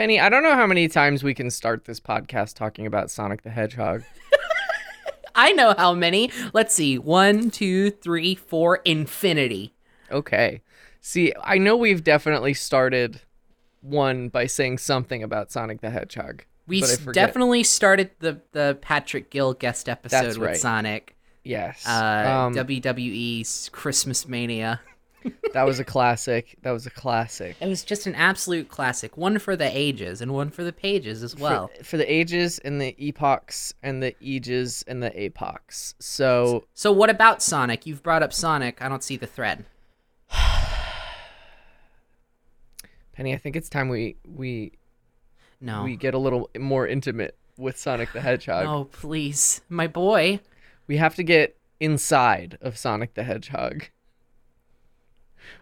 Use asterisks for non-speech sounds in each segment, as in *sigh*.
Penny, I don't know how many times we can start this podcast talking about Sonic the Hedgehog. *laughs* I know how many. Let's see. One, two, three, four, infinity. Okay. See, I know we've definitely started one by saying something about Sonic the Hedgehog. We but I s- forget- definitely started the the Patrick Gill guest episode That's with right. Sonic. Yes. Uh, um, WWE's Christmas Mania. That was a classic. That was a classic. It was just an absolute classic. One for the ages and one for the pages as well. For, for the ages and the epochs and the ages and the apochs. So So what about Sonic? You've brought up Sonic. I don't see the thread. *sighs* Penny, I think it's time we we No. we get a little more intimate with Sonic the Hedgehog. Oh, please. My boy. We have to get inside of Sonic the Hedgehog.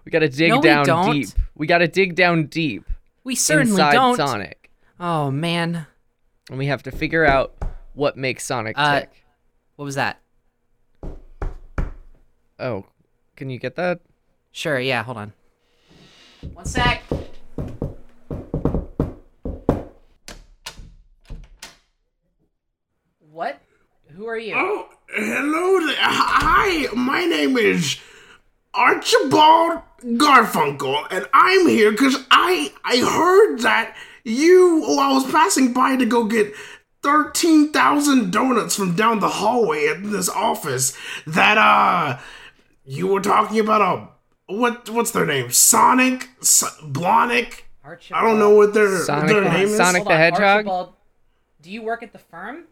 We got to dig No, we down don't. deep. We got to dig down deep We certainly inside don't. Sonic, Oh man. and we have to figure out what makes Sonic Uh, tick. What was that? Oh, can you get that? Sure, yeah, hold on. One sec. What? Who are you? Oh, hello there. Hi, my name is Archibald Garfunkel, and I'm here because I I heard that you. Oh, I was passing by to go get thirteen thousand donuts from down the hallway at this office. That uh, you were talking about a what? What's their name? Sonic, S- Blonic. I don't know what their Sonic their the- name is. Sonic the Hedgehog? Archibald, do you work at the firm?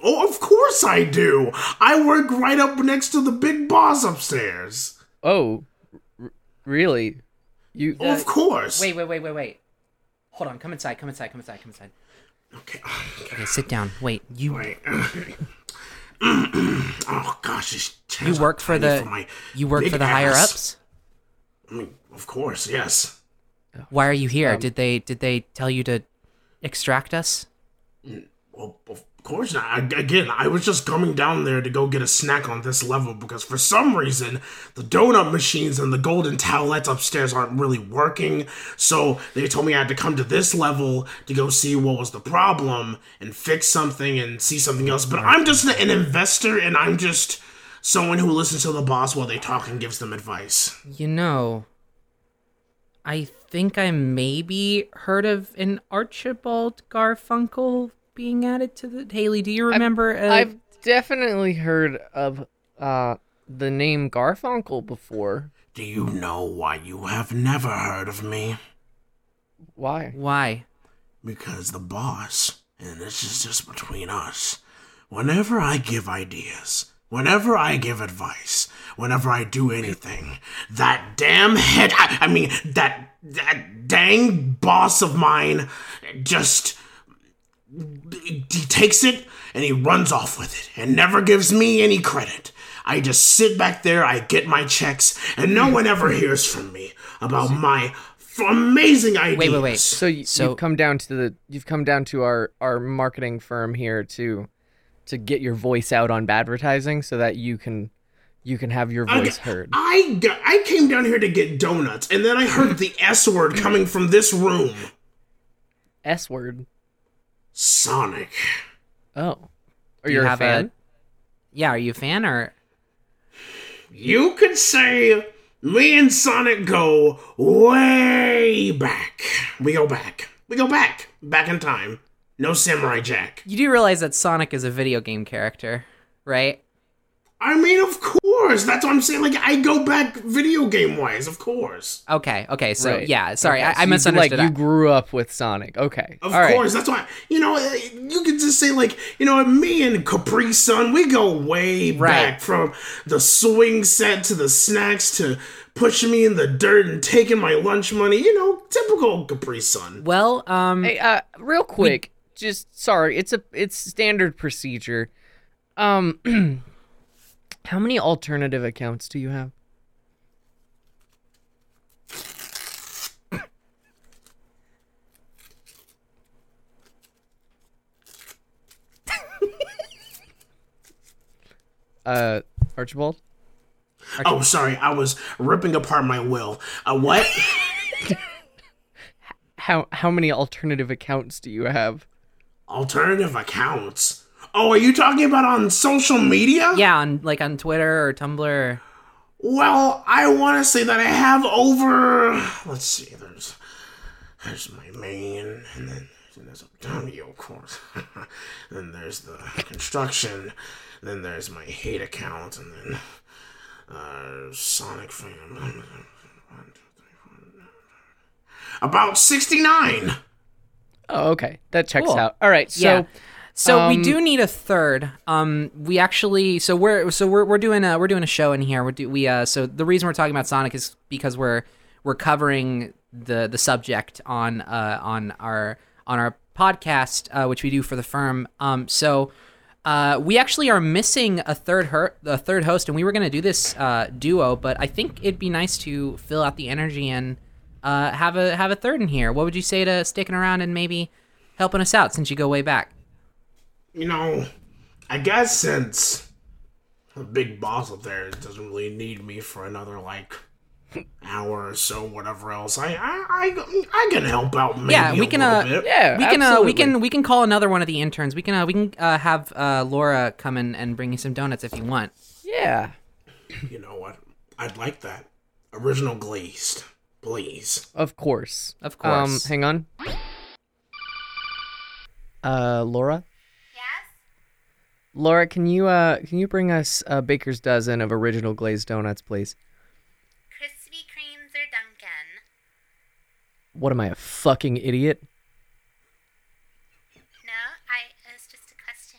Oh, of course I do. I work right up next to the big boss upstairs. Oh, r- really? You? Of course. Wait, wait, wait, wait, wait. Hold on, come inside, come inside, come inside, come inside. Okay. Okay, sit down. Wait, you Wait. *clears throat* oh gosh, this you work for tiny the my you work for the higher ups? I mean, of course, yes. Why are you here? Um, did they did they tell you to extract us? Well, of course not. I, again, I was just coming down there to go get a snack on this level because for some reason the donut machines and the golden towelettes upstairs aren't really working. So they told me I had to come to this level to go see what was the problem and fix something and see something else. But I'm just an investor and I'm just someone who listens to the boss while they talk and gives them advice. You know, I think I maybe heard of an Archibald Garfunkel being added to the Haley. Do you remember? uh, I've definitely heard of uh the name Garfunkel before. Do you know why you have never heard of me? Why? why? Because the boss, and this is just between us, whenever I give ideas, whenever I give advice, whenever I do anything, that damn head, I, I mean, that, that dang boss of mine just, he takes it and he runs off with it and never gives me any credit. I just sit back there, I get my checks, and no one ever hears from me about my f- amazing ideas. Wait, wait, wait. So, you, So- you've come down to the you've come down to our our marketing firm here to to get your voice out on advertising so that you can you can have your I- voice heard. I, got, I came down here to get donuts, and then I heard the S word coming from this room. S word. Sonic. Oh. Are you you a have fan? a- Yeah, are you a fan or? You could say me and Sonic go way back. We go back. We go back. Back in time. No Samurai Jack. You do realize that Sonic is a video game character, right? I mean, of course. That's what I'm saying. Like, I go back video game wise, of course. Okay, okay, so Right. yeah, sorry, Okay, I, so I you- misunderstood. Like you grew up with Sonic. Okay. Of All right. course, that's why you know you could just say like you know me and Capri Sun we go way Right. back from the swing set to the snacks to pushing me in the dirt and taking my lunch money. You know, typical Capri Sun. well, um, Hey, uh, real quick, just sorry, it's a it's standard procedure. Um, *clears throat* how many alternative accounts do you have? *laughs* uh, Archibald. Oh, sorry, I was ripping apart my will. Uh, what? *laughs* how how many alternative accounts do you have? Alternative accounts. Oh, are you talking about on social media? Yeah, on like on Twitter or Tumblr. Well, I want to say that I have over. Let's see. There's there's my main, and then there's Octavio, of course. *laughs* then there's the construction. Then there's my hate account, and then uh, Sonic fan. About sixty nine. Oh, okay. That checks Cool. out. All right. So yeah. So we um, do need a third. Um, we actually, so we're so we're, we're doing a we're doing a show in here. We're do, we uh so the reason we're talking about Sonic is because we're we're covering the the subject on uh on our on our podcast uh, which we do for the firm. Um, so. Uh, we actually are missing a third her- a third host, and we were gonna do this uh, duo, but I think it'd be nice to fill out the energy and uh, have a have a third in here. What would you say to sticking around and maybe helping us out since you go way back? You know, I guess since the big boss up there doesn't really need me for another like hour or so, whatever else, I I I, I can help out maybe Yeah, we a can, little uh, bit. yeah, we can uh, we absolutely. can we can call another one of the interns. We can uh, we can uh, have uh, Laura come in and bring you some donuts if you want. Yeah. You know what? I'd like that original glazed, please. Of course. Of course. Um, course. hang on. Uh, Laura. Laura, can you uh can you bring us a baker's dozen of original glazed donuts, please? Krispy Kremes or Dunkin'? What am I, a fucking idiot? No, I. It's just a question.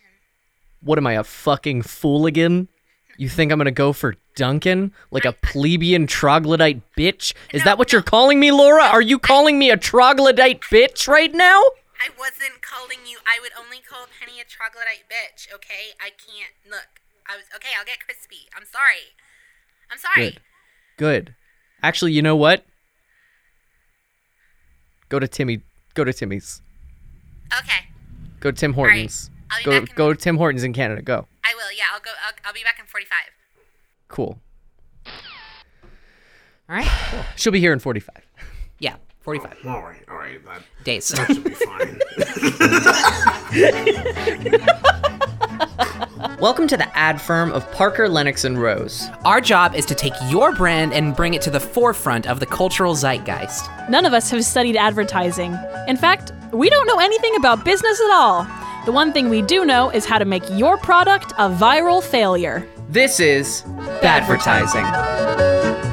What am I, a fucking fooligan? You think I'm gonna go for Dunkin'? Like a plebeian troglodyte bitch? Is that what you're calling me, Laura? Are you calling me a troglodyte bitch right now? I wasn't calling you. I would only call Penny a troglodyte bitch, okay? I can't. Look. I was. Okay, I'll get crispy. I'm sorry. I'm sorry. Good. Good. Actually, you know what? Go to Timmy. Go to Timmy's. Okay, Go to Tim Hortons. I'll be Go back in- go to Tim Hortons in Canada. Go. I will. Yeah, I'll go. I'll, I'll be back in 45. Cool. All right. Cool. *sighs* She'll be here in 45. Yeah, forty-five oh, All right, all right, that, days. *laughs* that should be fine. Welcome to the ad firm of Parker, Lennox, and Rose. Our job is to take your brand and bring it to the forefront of the cultural zeitgeist. None of us have studied advertising. In fact, we don't know anything about business at all. The one thing we do know is how to make your product a viral failure. This is Badvertising. Hello,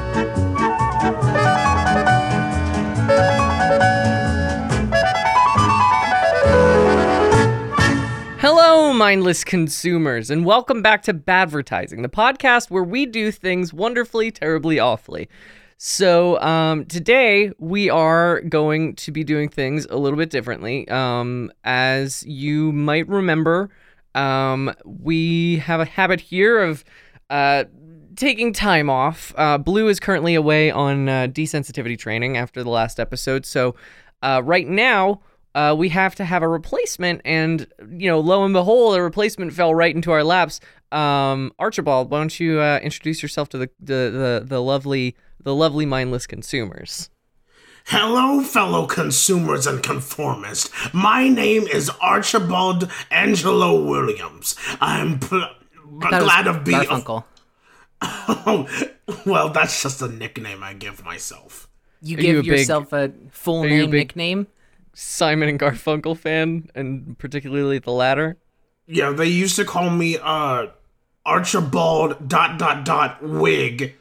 mindless consumers, and welcome back to Badvertising, the podcast where we do things wonderfully, terribly, awfully. So, um, today we are going to be doing things a little bit differently. Um, as you might remember, um, we have a habit here of uh, taking time off. Uh, Blue is currently away on uh, desensitivity training after the last episode, so uh, right now uh, we have to have a replacement, and you know, lo and behold, a replacement fell right into our laps. Um, Archibald, why don't you uh, introduce yourself to the, the the the lovely the lovely mindless consumers? Hello, fellow consumers and conformists. My name is Archibald Angelo Williams. I'm pl- That was glad to be. Garfunkel. Oh, *laughs* well, that's just a nickname I give myself. You Are you give a big- yourself a full are you a name big- nickname. Simon and Garfunkel fan, and particularly the latter. Yeah, they used to call me uh Archibald dot dot dot wig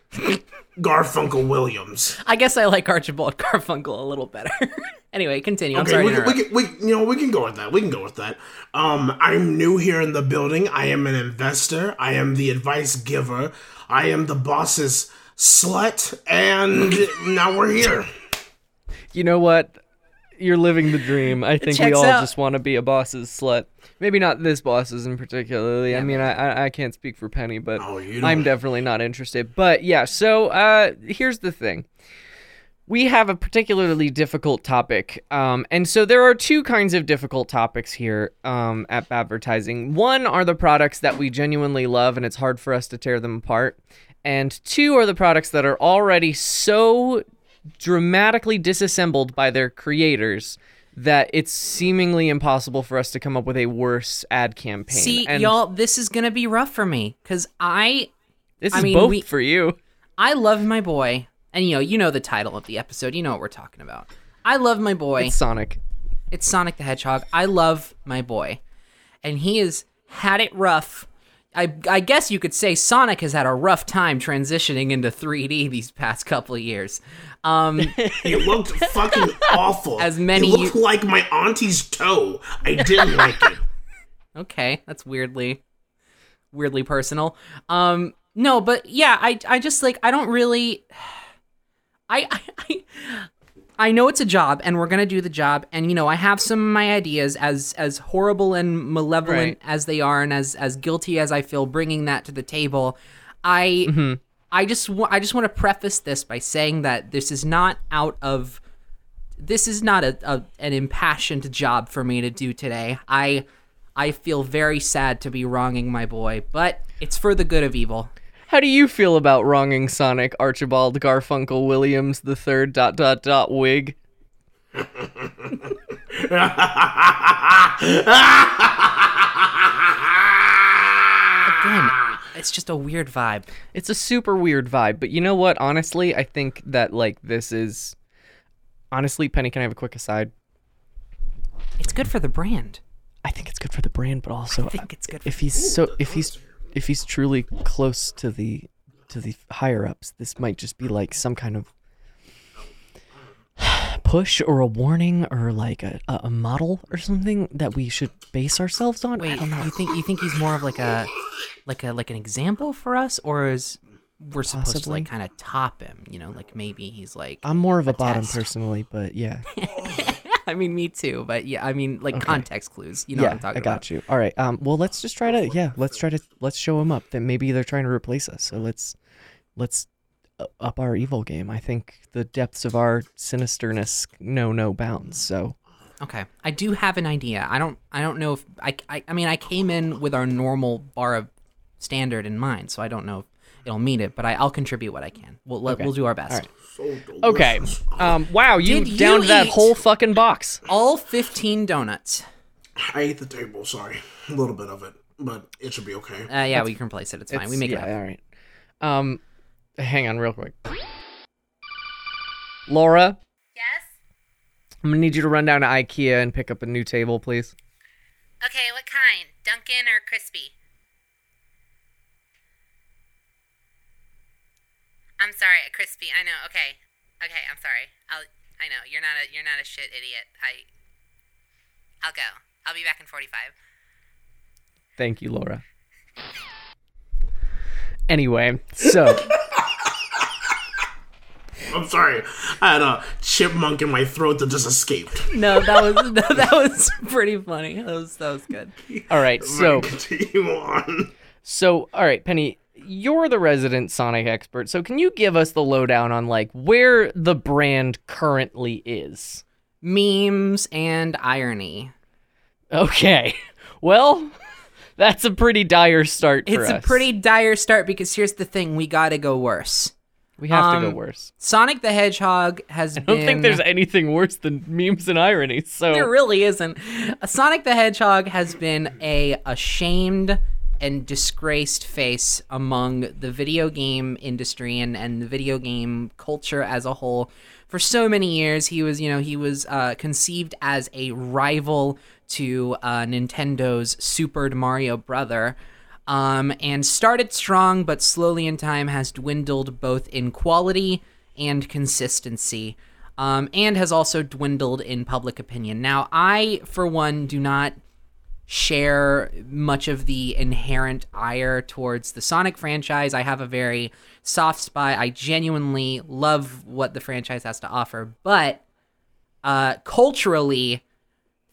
Garfunkel Williams. I guess I like Archibald *laughs* Garfunkel a little better. *laughs* anyway, continue. I'm Okay, sorry we, to can- we, we you know we can go with that. We can go with that. Um, I'm new here in the building. I am an investor. I am the advice giver. I am the boss's slut, and *laughs* now we're here. You know what? You're living the dream. I think we all out. just want to be a boss's slut. Maybe not this boss's in particularly. I mean, I, I I can't speak for Penny, but Oh, I'm definitely not interested. But yeah, so uh, here's the thing. We have a particularly difficult topic, um, and so there are two kinds of difficult topics here um, at advertising. One are the products that we genuinely love, and it's hard for us to tear them apart. And two are the products that are already so dramatically disassembled by their creators that it's seemingly impossible for us to come up with a worse ad campaign. See, and y'all, this is gonna be rough for me because I this I is mean, both we- for you. I love my boy, and you know you know the title of the episode. You know what we're talking about. I love my boy. It's Sonic. It's Sonic the Hedgehog. I love my boy. And he has had it rough. I, I guess you could say Sonic has had a rough time transitioning into 3D these past couple of years. Um, *laughs* He looked fucking awful. As many He looked you- like my auntie's toe. I didn't like it. *laughs* okay, that's weirdly, weirdly personal. Um, no, but yeah, I, I just like I don't really. *sighs* I, I, I know it's a job and we're going to do the job and you know I have some of my ideas as as horrible and malevolent Right. as they are and as as guilty as I feel bringing that to the table. I mm-hmm. I just wa- I just want to preface this by saying that this is not out of this is not a, a an impassioned job for me to do today. I I feel very sad to be wronging my boy, but it's for the good of evil. How do you feel about wronging Sonic Archibald Garfunkel Williams the third dot dot dot wig? Again, it's just a weird vibe. It's a super weird vibe, but you know what? Honestly, I think that like this is honestly, Penny. Can I have a quick aside? It's good for the brand. I think it's good for the brand, but also I think it's good for if he's so if he's if he's truly close to the to the higher ups, this might just be like some kind of push or a warning or like a, a, a model or something that we should base ourselves on. I Wait, don't know. you think you think he's more of like a like a like an example for us, or is we're supposed to like kind of top him? You know, like maybe he's like. I'm more of a, bottom test. personally, but yeah. *laughs* I mean, me too, but yeah, I mean, like context clues. You know what I'm talking about. I got about. you. All right. Um. Well, let's just try to. Yeah. Let's try to. Let's show them up that maybe they're trying to replace us. So let's, let's uh, up our evil game. I think the depths of our sinisterness know no bounds. So Okay, I do have an idea. I don't. I don't know if I. I, I mean, I came in with our normal bar of standard in mind, so I don't know if it'll mean it. But I, I'll contribute what I can. We'll let, Okay. we'll do our best. right. So okay. Um. Wow. You Did downed you that whole fucking box. All 15 donuts. I ate the table, sorry. A little bit of it, but it should be okay. Uh, yeah, we can replace it. It's fine. we make yeah, it. Up. All right. Um. Hang on, real quick. Laura, Yes? I'm gonna need you to run down to IKEA and pick up a new table, please. Okay, what kind? Dunkin' or crispy? I'm sorry, crispy. I know. Okay. Okay, I'm sorry. I'll I know. You're not a you're not a shit idiot. I I'll go. I'll be back in 45. Thank you, Laura. Anyway, so *laughs* I'm sorry. I had a chipmunk in my throat that just escaped. No, that was *laughs* no, that was pretty funny. That was that was good. all right, so Continue on. so all right, Penny, you're the resident Sonic expert. So can you give us the lowdown on like where the brand currently is? Memes and irony. Okay. *laughs* Well, *laughs* that's a pretty dire start for It's a us. pretty dire start because here's the thing: we got to go worse. We have to um, go worse. Sonic the Hedgehog has I don't been. think there's anything worse than memes and irony. So There really isn't. Sonic the Hedgehog has been a ashamed and disgraced face among the video game industry and, and the video game culture as a whole. For so many years, he was, you know, he was uh, conceived as a rival to uh, Nintendo's Super Mario Brother. Um, and started strong, but slowly in time has dwindled both in quality and consistency um, and has also dwindled in public opinion. Now, I, for one, do not share much of the inherent ire towards the Sonic franchise. I have a very soft spot. I genuinely love what the franchise has to offer, but uh, culturally,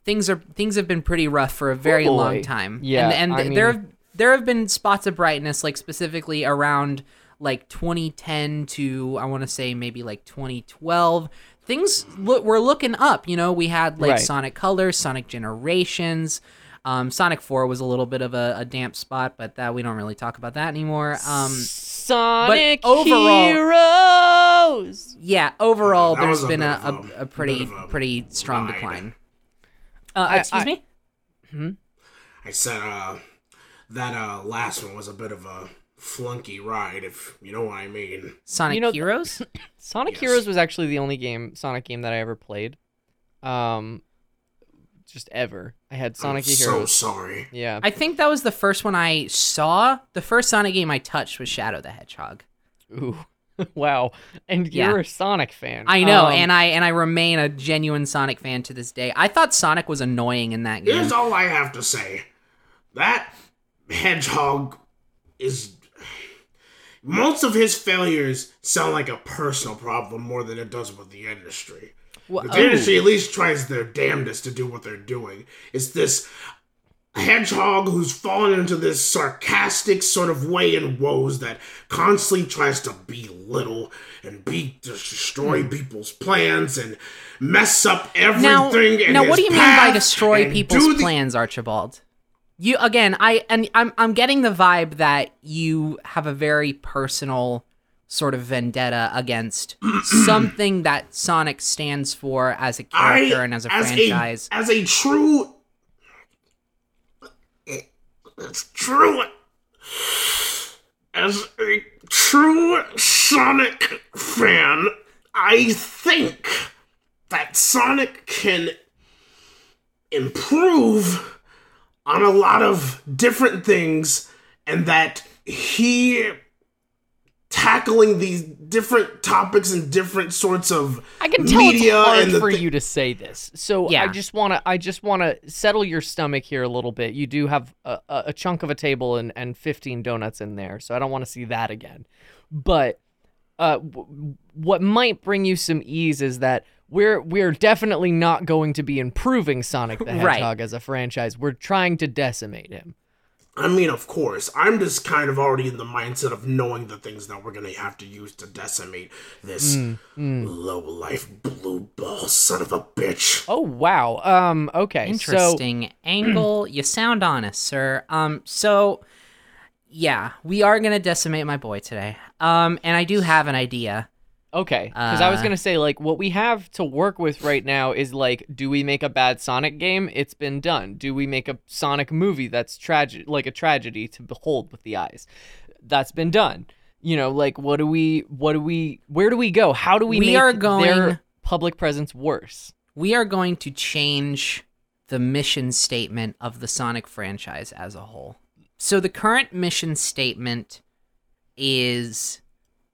things are things have been pretty rough for a very Oh, long time. Yeah, and, and I there mean- have there have been spots of brightness, like specifically around like 2010 to I want to say maybe like 2012. Things look were looking up. You know, we had like Right. Sonic Colors, Sonic Generations. Um, Sonic 4 was a little bit of a, a damp spot, but that we don't really talk about that anymore. Um, Sonic overall- Heroes. yeah, overall, That there's a been a, a- a, a pretty bit a pretty strong ride. decline. Uh, I- excuse I- me. I said uh that uh last one was a bit of a flunky ride, if you know what I mean. Sonic You know- Heroes. *laughs* Sonic Yes. Heroes was actually the only game Sonic game that I ever played. Um just ever. I had Sonic I'm so Heroes. sorry. yeah. I think that was the first one I saw. The first Sonic game I touched was Shadow the Hedgehog. Ooh. *laughs* wow. And Yeah. you're a Sonic fan. I know, Um, and I and I remain a genuine Sonic fan to this day. I thought Sonic was annoying in that game. Here's all I have to say. That hedgehog is most of his failures sound like a personal problem more than it does with the industry. Well, the industry at least tries their damnedest to do what they're doing. It's this hedgehog who's fallen into this sarcastic sort of way in woes that constantly tries to belittle and be destroy hmm. people's plans and mess up everything. now, now, what do you mean by destroy people's the- plans, Archibald? You again, I and I'm I'm getting the vibe that you have a very personal sort of vendetta against *clears throat* something that Sonic stands for as a character and as a franchise. as a true, it's true. As a true Sonic fan, I think that Sonic can improve on a lot of different things, and that he tackling these different topics and different sorts of I can tell media it's hard for thi- you to say this. So I just want to I just want to settle your stomach here a little bit. You do have a, a a chunk of a table and, and 15 donuts in there, so I don't want to see that again. But uh, w- what might bring you some ease is that we're we're definitely not going to be improving Sonic the Right. Hedgehog as a franchise. We're trying to decimate him. I mean, of course. I'm just kind of already in the mindset of knowing the things that we're gonna have to use to decimate this Mm, low life blue ball son of a bitch. Oh wow. Um. Okay. So Interesting angle. *clears throat* You sound honest, sir. Um. So, yeah, we are gonna decimate my boy today. Um. And I do have an idea. Okay, because I was Uh, gonna say like what we have to work with right now is like, do we make a bad Sonic game? It's been done. Do we make a Sonic movie that's tragic, like a tragedy to behold with the eyes? That's been done. You know, like what do we, what do we, where do we go? How do we, We make are going- their public presence worse? We are going to change the mission statement of the Sonic franchise as a whole. So the current mission statement is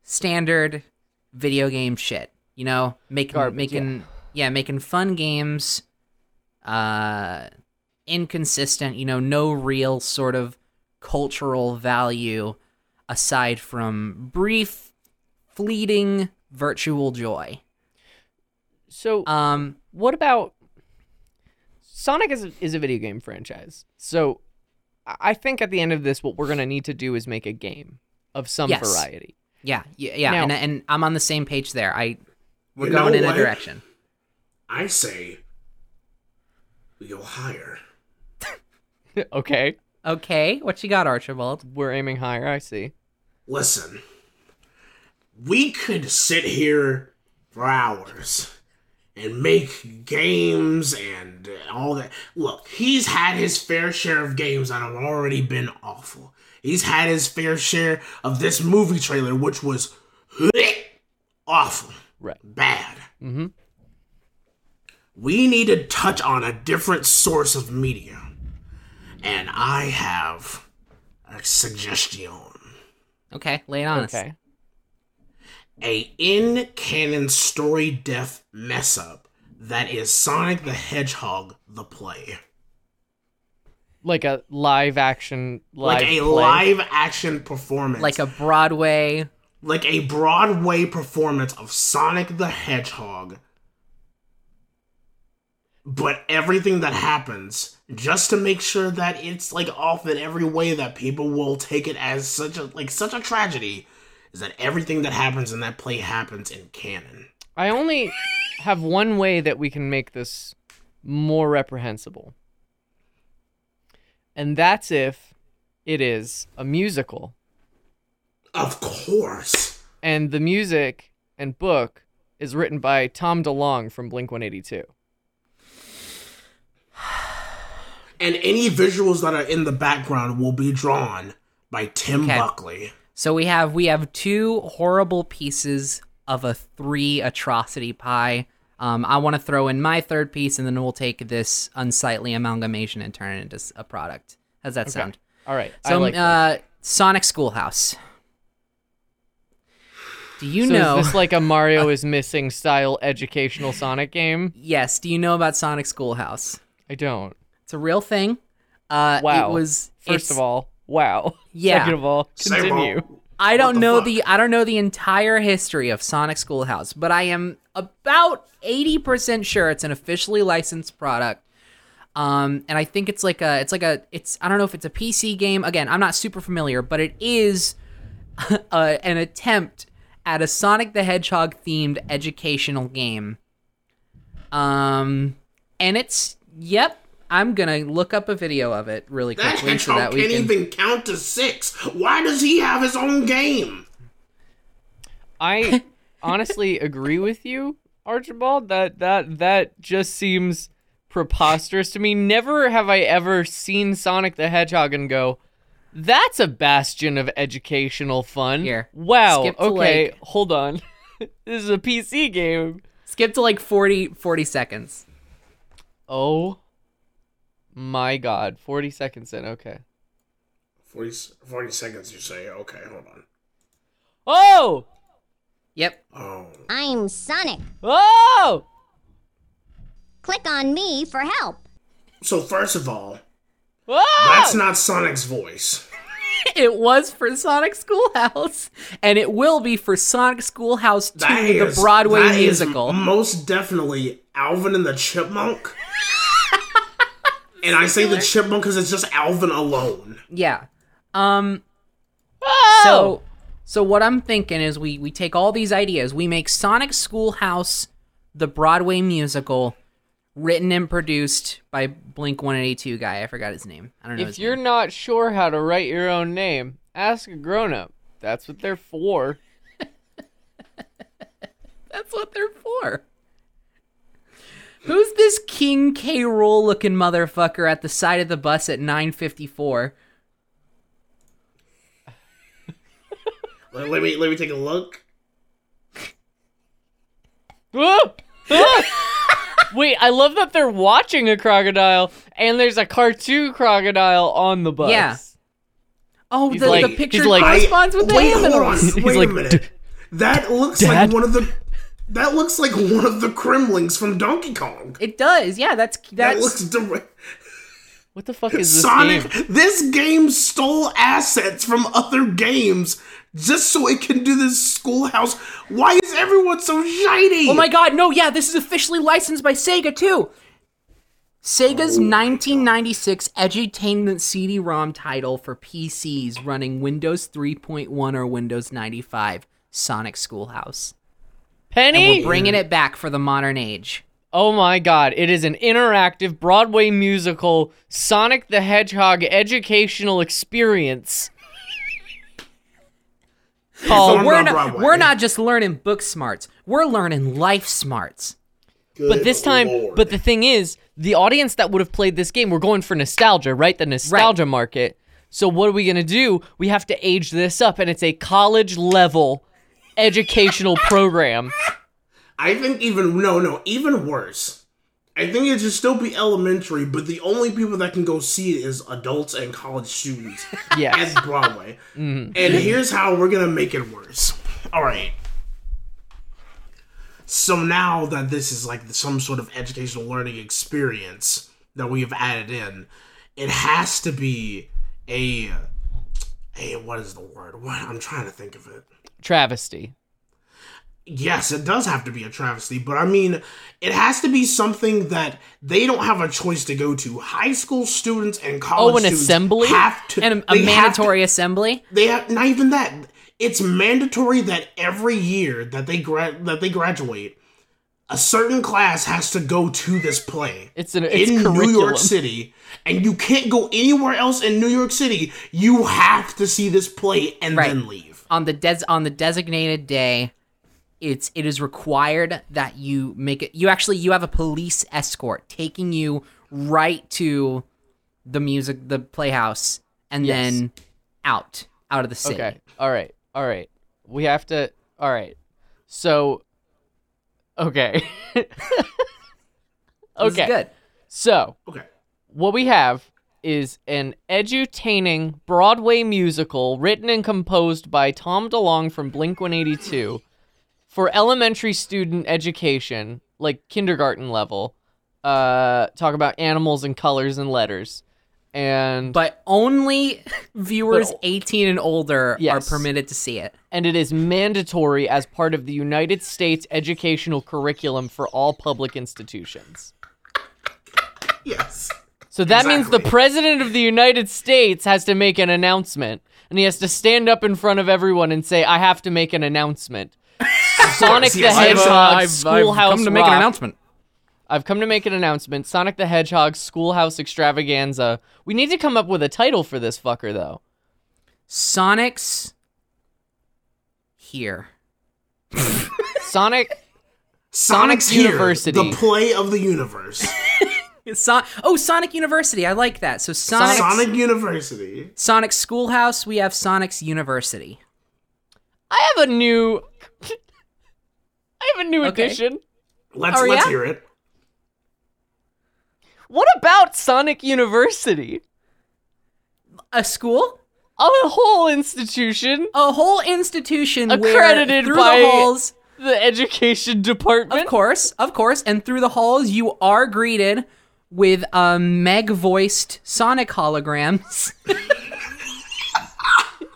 standard video game shit. You know, making Garbage, making yeah. making fun games uh inconsistent, you know, no real sort of cultural value aside from brief fleeting virtual joy. So, Um what about Sonic is a, is a video game franchise. So, I think at the end of this, what we're gonna need to do is make a game of some Yes. variety. Yeah, yeah, yeah, Now- and and I'm on the same page there. I we're You going in what? a direction. I say we go higher. *laughs* okay, Okay, what you got, Archibald? we're aiming higher. I see. Listen, we could sit here for hours and make games and all that. Look, he's had his fair share of games that have already been awful. He's had his fair share of this movie trailer, which was awful, Right. bad. Mm-hmm. We need to touch on a different source of media. And I have a suggestion. Okay, lay it on us. Okay. a in canon story death mess up that is Sonic the Hedgehog the play. Like a live action live like a play. live action performance. Like a Broadway. like a Broadway performance of Sonic the Hedgehog. But everything that happens just to make sure that it's like off in every way that people will take it as such a like such a tragedy is that everything that happens in that play happens in canon. I only have one way that we can make this more reprehensible. And that's if it is a musical Of course. and the music and book is written by Tom DeLonge from Blink 182. *sighs* And any visuals that are in the background will be drawn by Tim Okay. Buckley. So we have we have two horrible pieces of a three atrocity pie. Um, I want to throw in my third piece, and then we'll take this unsightly amalgamation and turn it into a product. How's that sound? All right. I So, like this. uh, Sonic Schoolhouse. Do you so know? is this like a Mario *laughs* is missing style educational Sonic game? yes. Do you know about Sonic Schoolhouse? I don't. It's a real thing. Uh, Wow. It was First of all, wow. *laughs* Yeah. Second of all, Say continue. I don't the know fuck? the I don't know the entire history of Sonic Schoolhouse, but I am about 80% sure it's an officially licensed product. Um and I think it's like a it's like a it's I don't know if it's a PC game. Again, I'm not super familiar, but it is *laughs* uh, an attempt at a Sonic the Hedgehog themed educational game. Um and it's yep, I'm going to look up a video of it really That quickly so that we can't can even count to six. Why does he have his own game? I *laughs* honestly agree with you, Archibald. That that that just seems preposterous to me. Never have I ever seen Sonic the Hedgehog and go, "That's a bastion of educational fun." Here, Wow. Okay, like- hold on. *laughs* this is a PC game. skip to like 40 40 seconds. Oh my god. 40 seconds in. Okay. 40, 40 seconds, you say. Okay, hold on. Oh! Yep. Oh. I'm Sonic. Oh! Click on me for help. So, first of all, Oh! that's not Sonic's voice. *laughs* It was for Sonic Schoolhouse, and it will be for Sonic Schoolhouse 2, That the is- Broadway that is musical. most definitely Alvin and the Chipmunk. And I say the Chipmunk because it's just Alvin alone. yeah. Um Oh! so so what I'm thinking is we we take all these ideas, we make Sonic Schoolhouse the Broadway musical written and produced by Blink 182 guy. I forgot his name. I don't know If his you're name. not sure how to write your own name, ask a grown up. That's what they're for. *laughs* That's what they're for. Who's this King K. Rool looking motherfucker at the side of the bus at 954? Let, let me let me take a look. *laughs* Wait, I love that they're watching a crocodile and there's a cartoon crocodile on the bus. Yeah. Oh, He's the, like- the he's picture like- corresponds with the wait, hold animals. on. Wait like, a minute. That looks like one of the. That looks like one of the Kremlings from Donkey Kong. It does. Yeah, that's That looks direct. What the fuck is this Sonic. game? This game stole assets from other games just so it can do this schoolhouse. Why is everyone so shiny? Oh my god, no, yeah, this is officially licensed by Sega too. Sega's 1996 edutainment CD-ROM title for PCs running Windows 3.1 or Windows 95, Sonic Schoolhouse. Penny? We're bringing it back for the modern age. Oh my god, it is an interactive Broadway musical Sonic the Hedgehog educational experience. *laughs* on We're not, we're not just learning book smarts. We're learning life smarts. But this time, Lord. but the thing is, the audience that would have played this game, we're going for nostalgia, right? The nostalgia market. So what are we gonna do? We have to age this up, and it's a college level educational program. I think even no, no, even worse. I think it should still be elementary, but the only people that can go see it is adults and college students Yes. at Broadway. Mm-hmm. And here's how we're gonna make it worse. All right. So now that this is like some sort of educational learning experience that we have added in, it has to be a a what is the word? What I'm trying to think of it. Travesty. Yes, it does have to be a travesty, but I mean, it has to be something that they don't have a choice to go to. High school students and college Oh, an students assembly? have to And a, a have to- mandatory assembly. they have not even that. It's mandatory that every year that they gra- that they graduate, a certain class has to go to this play. It's an it's in New. York City, and you can't go anywhere else in New York City. You have to see this play and Right. then leave. On the des- on the designated day it's it is required that you make it. You actually you have a police escort taking you right to the music the playhouse and Yes. then out out of the city. Okay. All right. All right. We have to. All right. So. Okay. *laughs* This is okay. good. So Okay. what we have is an edutaining Broadway musical written and composed by Tom DeLonge from Blink 182 for elementary student education, like kindergarten level. Uh, talk about animals and colors and letters. And But only *laughs* viewers But- 18 and older Yes. are permitted to see it. and it is mandatory as part of the United States educational curriculum for all public institutions. Yes. So that means the president of the United States has to make an announcement, and he has to stand up in front of everyone and say, "I have to make an announcement." *laughs* Sonic the yes, I've, uh, Hedgehog Schoolhouse come to make an announcement. I've come to make an announcement. Sonic the Hedgehog Schoolhouse Extravaganza. We need to come up with a title for this fucker, though. Sonic's here. Sonic. Sonic's Sonic here, University. the play of the universe. *laughs* So- oh, Sonic University. I like that. So Sonic Sonic University. Sonic Schoolhouse, we have Sonic's University. I have a new. *laughs* I have a new Okay. addition. Let's Oh, let's yeah? hear it. What about Sonic University? A school? A whole institution, A whole institution Accredited where by- the halls, the education department. of course, of course, and through the halls you are greeted with um, Meg voiced Sonic holograms. *laughs*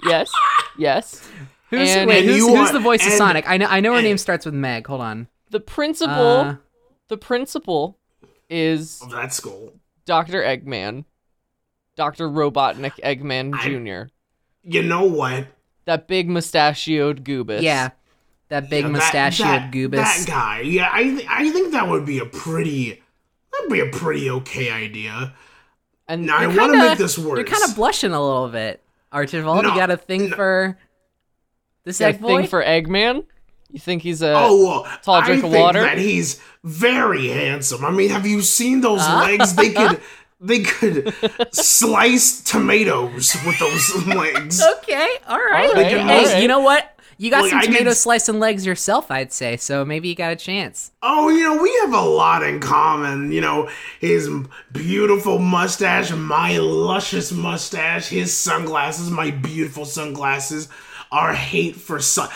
Yes. Yes. Who's, And- wait, And who's, who's are- the voice of Sonic? I know I know her and- name starts with Meg. Hold on. The principal, Uh, the principal is Of that school. Dr. Eggman. Dr. Robotnik Eggman I- Jr. You know what? That big mustachioed goobus. yeah, that big Yeah, that- mustachioed that, goobus. That guy. Yeah, I th- I think that would be a pretty that'd be a pretty okay idea. And Now I want to make this worse. You're kind of blushing a little bit, Archibald. No, you got a thing no. for this egg boy? thing for Eggman? You think he's a Oh, well, tall I drink of think water? that he's very handsome. I mean, have you seen those *laughs* legs? They could they could slice tomatoes with those *laughs* legs. Okay, all right. All right, hey, all right. you know what? You got Look, some tomato could- slicing legs yourself, I'd say. So maybe you got a chance. Oh, you know, we have a lot in common. You know, his beautiful mustache, my luscious mustache, his sunglasses, my beautiful sunglasses, our hate for Son-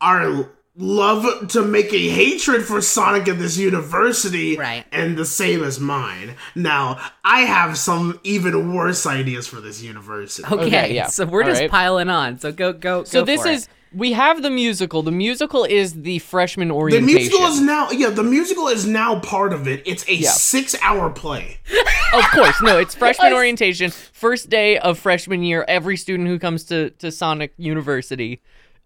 our love to make a hatred for Sonic at this university, Right. and the same as mine. Now, I have some even worse ideas for this university. Okay, Okay, yeah. so we're All just right. piling on. So go, go, So go this for it. is we have the musical. The musical is the freshman orientation. The musical is now, yeah, the musical is now part of it. It's a Yeah. six-hour play. *laughs* of course, no, it's freshman *laughs* orientation. First day of freshman year, every student who comes to, to Sonic University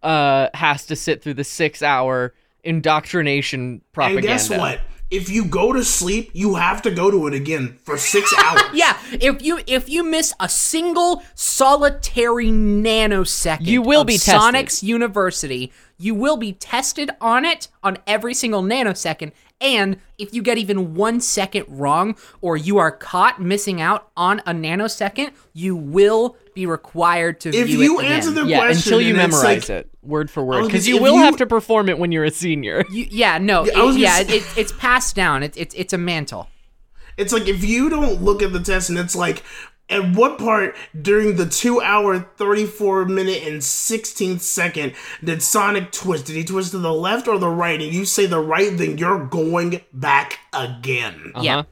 uh, has to sit through the six hour indoctrination propaganda. And guess what? If you go to sleep, you have to go to it again for six *laughs* hours. Yeah, if you if you miss a single solitary nanosecond, You will of be tested. Sonic's University. You will be tested on it on every single nanosecond, and if you get even one second wrong, or you are caught missing out on a nanosecond, you will be required to If view you it again. answer the Yeah, question, until you memorize like- it word for word, oh, because you will if have to perform it when you're a senior. You- yeah, no, Yeah, it- yeah, gonna it, it's passed down. It's it's it's a mantle. It's like if you don't look at the test and it's like, at what part during the two hour, 34 minute, and 16th second did Sonic twist? Did he twist to the left or the right? And you say the right, then you're going back again. Yeah. Uh-huh.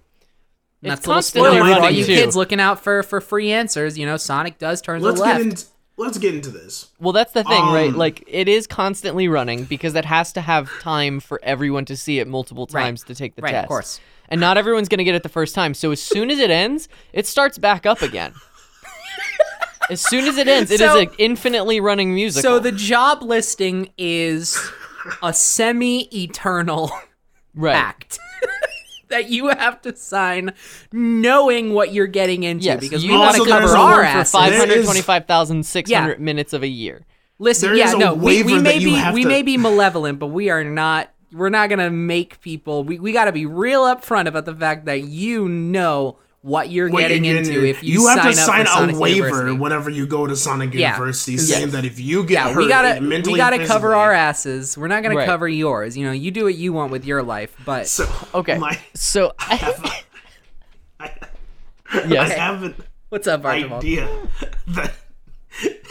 And It's That's a little constantly spoiler for all running, you too. kids looking out for for free answers. You know, Sonic does turn Let's the left. get into let's get into this. Well, that's the thing, right? Um, Like it is constantly running because that has to have time for everyone to see it multiple Right. times to take the Right, of test. course. And not everyone's going to get it the first time. So as soon as it ends, it starts back up again. as soon as it ends, it is So- an infinitely running musical. So the job listing is a semi-eternal right. act *laughs* that you have to sign, knowing what you're getting into. Yes, because you we want to to cover our ass for five- five hundred twenty-five thousand six hundred Yeah. minutes of a year. Listen, there yeah, no, we, we may be we to- may be malevolent, but we are not. We're not gonna make people. We we got to be real upfront about the fact that you know what you're what getting you're into if you, have sign to up sign for Sonic a waiver University. whenever you go to Sonic Yeah. University, Yes. saying that if you get Yeah, hurt, we gotta mentally, we gotta cover our asses. We're not gonna Right. cover yours. You know, you do what you want with your life, but So Okay. my, So I have, *laughs* yes, have an what's up, Archibald? idea that,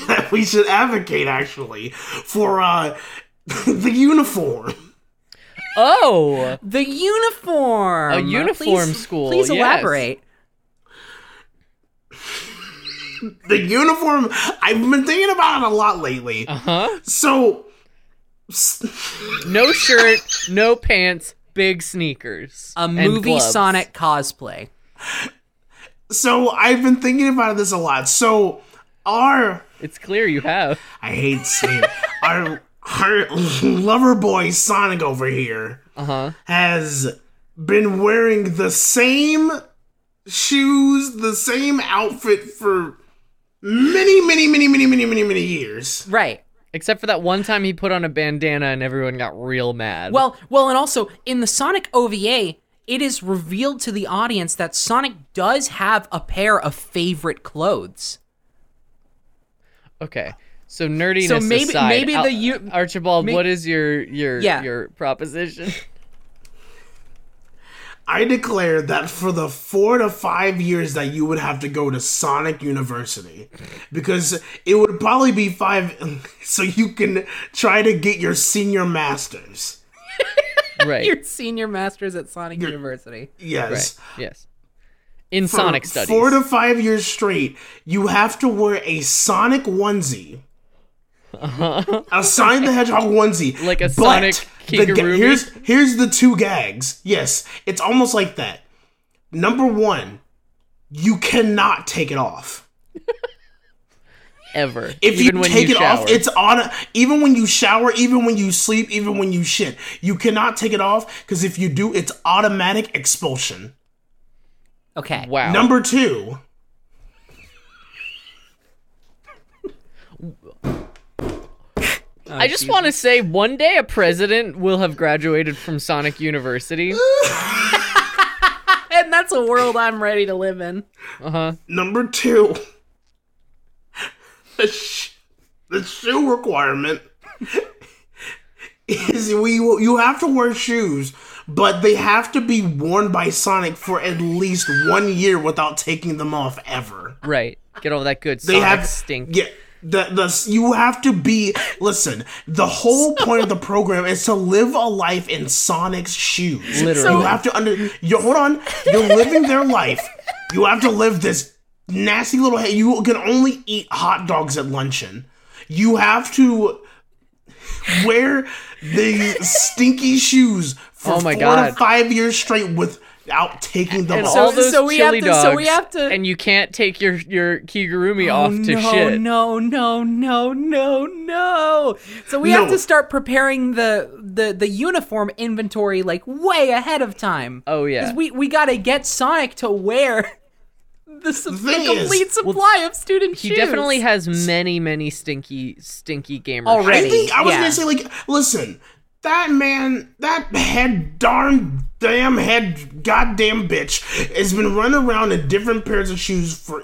that we should advocate actually for uh, *laughs* the uniform. Oh, The uniform. A uniform Please- school, Please yes. elaborate. The uniform. I've been thinking about it a lot lately. Uh huh? So No shirt, no pants, big sneakers, A movie gloves. Sonic cosplay. so I've been thinking about this a lot. So our It's clear you have. I hate saying it, our our lover boy Sonic over here Uh huh. has been wearing the same shoes, the same outfit for many, many, many, many, many, many, many years. Right. Except for that one time he put on a bandana and everyone got real mad. Well, well, and also in the Sonic OVA, it is revealed to the audience that Sonic does have a pair of favorite clothes. okay. So nerdiness So maybe- aside, maybe the u- Archibald, may- what is your your Yeah. your proposition? *laughs* I declare that for the four to five years that you would have to go to Sonic University, because it would probably be five, *laughs* so you can try to get your senior masters. *laughs* right. Your senior masters at Sonic University. Yes. right. Yes. In For Sonic studies. Four to five years straight, you have to wear a Sonic onesie. *laughs* A Sonic the Hedgehog onesie. Uh-huh. Like a But Sonic the ga- here's here's the two gags. Yes, it's almost like that. Number one, you cannot take it off. *laughs* ever. If even you when take you it shower. off, it's on. Even when you shower, even when you sleep, even when you shit, you cannot take it off because if you do, it's automatic expulsion. Okay. wow. Number two, *laughs* I just want to say one day a president will have graduated from Sonic University. *laughs* *laughs* And that's a world I'm ready to live in. Uh-huh. number two, the, sh- the shoe requirement is we you have to wear shoes, but they have to be worn by Sonic for at least one year without taking them off ever. Right. Get all that good They Sonic have stink. Yeah. The, the you have to be listen. The whole *laughs* point of the program is to live a life in Sonic's shoes. Literally. you have to under. You hold on. You're living their life. You have to live this nasty little. You can only eat hot dogs at luncheon. You have to wear the stinky shoes for Oh my four God. to five years straight without taking them and off. all So- those so we have chili to- dogs. so we have to- And you can't take your your Kigurumi oh, off to no, shit. no, no, no, no, no. So we No. have to start preparing the the the uniform inventory like way ahead of time. Oh, yeah. 'Cause we we gotta get Sonic to wear *laughs* the, su- the thing is- complete supply of student He shoes. definitely has many, many stinky, stinky gamer. Already. I think I was yeah. gonna say like, listen, that man, that head darn damn head goddamn bitch has been running around in different pairs of shoes for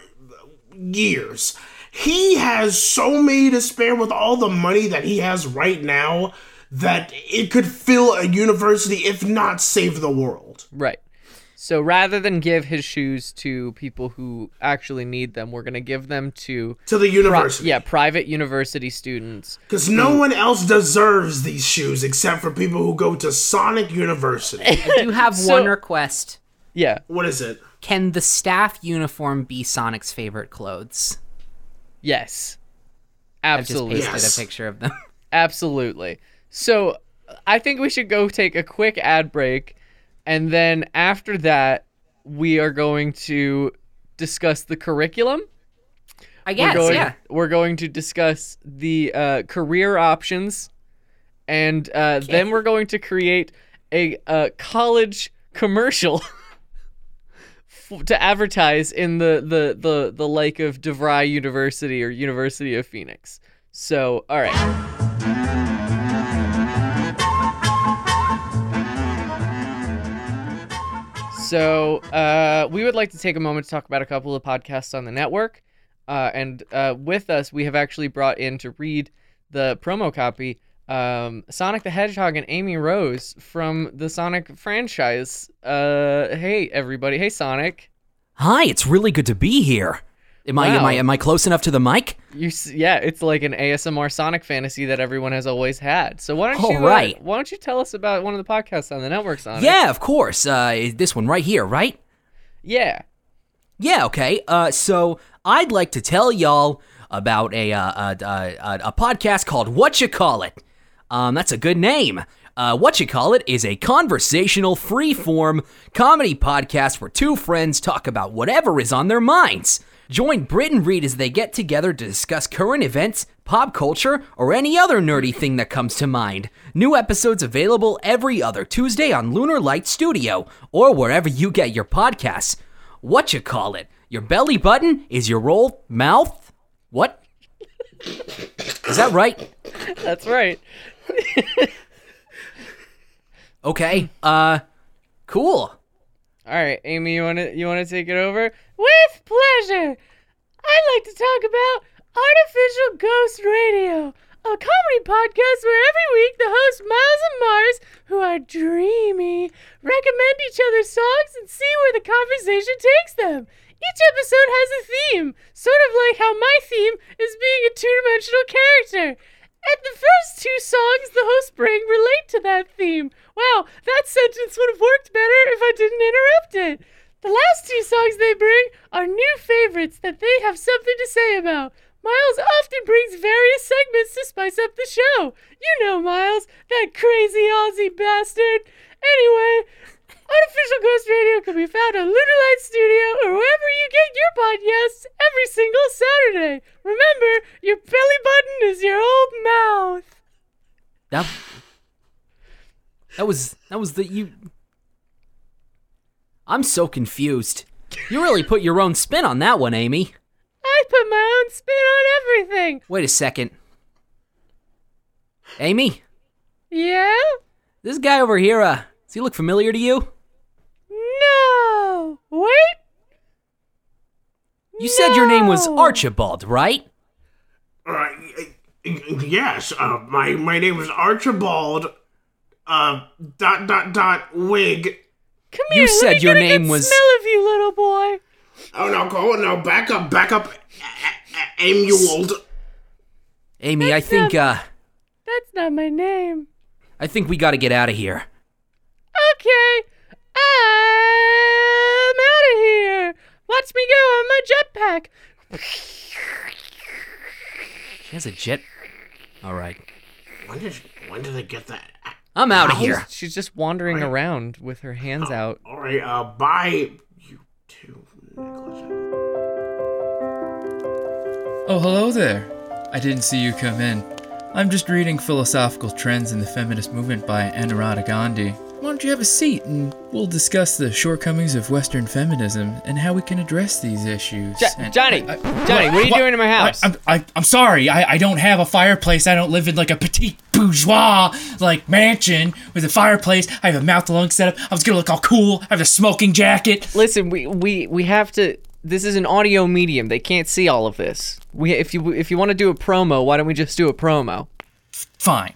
years. He has so many to spare with all the money that he has right now that it could fill a university, if not save the world. Right. So rather than give his shoes to people who actually need them, we're gonna give them to To the pri- university. yeah private university students. Because no one else deserves these shoes except for people who go to Sonic University. *laughs* I do have So- one request. Yeah. what is it? Can the staff uniform be Sonic's favorite clothes? Yes. Absolutely. I've just Absolutely. pasted Yes. a picture of them. Absolutely. So I think we should go take a quick ad break, and then after that, we are going to discuss the curriculum. I guess, we're going, yeah. We're going to discuss the uh, career options, and uh, then we're going to create a, uh college commercial *laughs* to advertise in the, the, the, the like of DeVry University or University of Phoenix. So, all right. So, uh, we would like to take a moment to talk about a couple of podcasts on the network. Uh, and uh, with us, we have actually brought in to read the promo copy um, Sonic the Hedgehog and Amy Rose from the Sonic franchise. Uh, hey, everybody. Hey, Sonic. Hi, it's really good to be here. Am I am I am I close enough to the mic? You, yeah, it's like an ASMR Sonic fantasy that everyone has always had. So why don't All you, uh, right. why don't you tell us about one of the podcasts on the network, Sonic? Yeah, of course. Uh, this one right here, right? yeah. Yeah, okay. Uh, so I'd like to tell y'all about a uh, a, a, a podcast called What You Call It. Um, that's a good name. Uh, what You Call It is a conversational, free-form comedy podcast where two friends talk about whatever is on their minds. Join Brit and Reed as they get together to discuss current events, pop culture, or any other nerdy thing that comes to mind. New episodes available every other Tuesday on Lunar Light Studio or wherever you get your podcasts. What you call it? Your belly button is your roll mouth? What? Is that right? That's right. *laughs* Okay. Uh cool. All right, Amy, you want to you want to take it over? With pleasure. I'd like to talk about Artificial Ghost Radio, a comedy podcast where every week the hosts Miles and Mars, who are dreamy, recommend each other songs and see where the conversation takes them. Each episode has a theme, sort of like how my theme is being a two-dimensional character. And the first two songs the host bring relate to that theme. Wow, that sentence would have worked better if I didn't interrupt it. The last two songs they bring are new favorites that they have something to say about. Miles often brings various segments to spice up the show. You know Miles, that crazy Aussie bastard. Anyway, Artificial Ghost Radio can be found on Lunar Light Studio or wherever you get your podcasts every single Saturday. Remember, your belly button is your old mouth. That That was that was the you I'm so confused. You really put your own spin on that one, Amy. I put my own spin on everything. Wait a second. Amy, Yeah? this guy over here, uh, does he look familiar to you? No. Wait. You said your name was Archibald, right? Uh, yes, uh, my my name is Archibald. Uh, dot dot dot wig. Come You here. let said me your get name was- Smell of you, little boy. Oh no, go on! no, back up, back up, Amuald. Amy, I think uh That's not my name. I think we got to get out of here. Okay. I'm out of here. Watch me go on my jetpack. She has a jet. All right. When did when did they get that? I'm out of here. She's just wandering around with her hands out. All right, uh, bye, you two. Nicholas. Oh, hello there. I didn't see you come in. I'm just reading Philosophical Trends in the Feminist Movement by Anuradha Gandhi. Why don't you have a seat and we'll discuss the shortcomings of Western feminism and how we can address these issues. Jo- And- Johnny, I- Johnny, what are you doing in my house? I, I'm, I, I'm sorry. I, I don't have a fireplace. I don't live in like a petite bourgeois like mansion with a fireplace. I have a mouth to lung setup. I was gonna look all cool. I have a smoking jacket. Listen, we, we we have to. This is an audio medium. They can't see all of this. We if you if you want to do a promo, why don't we just do a promo? Fine.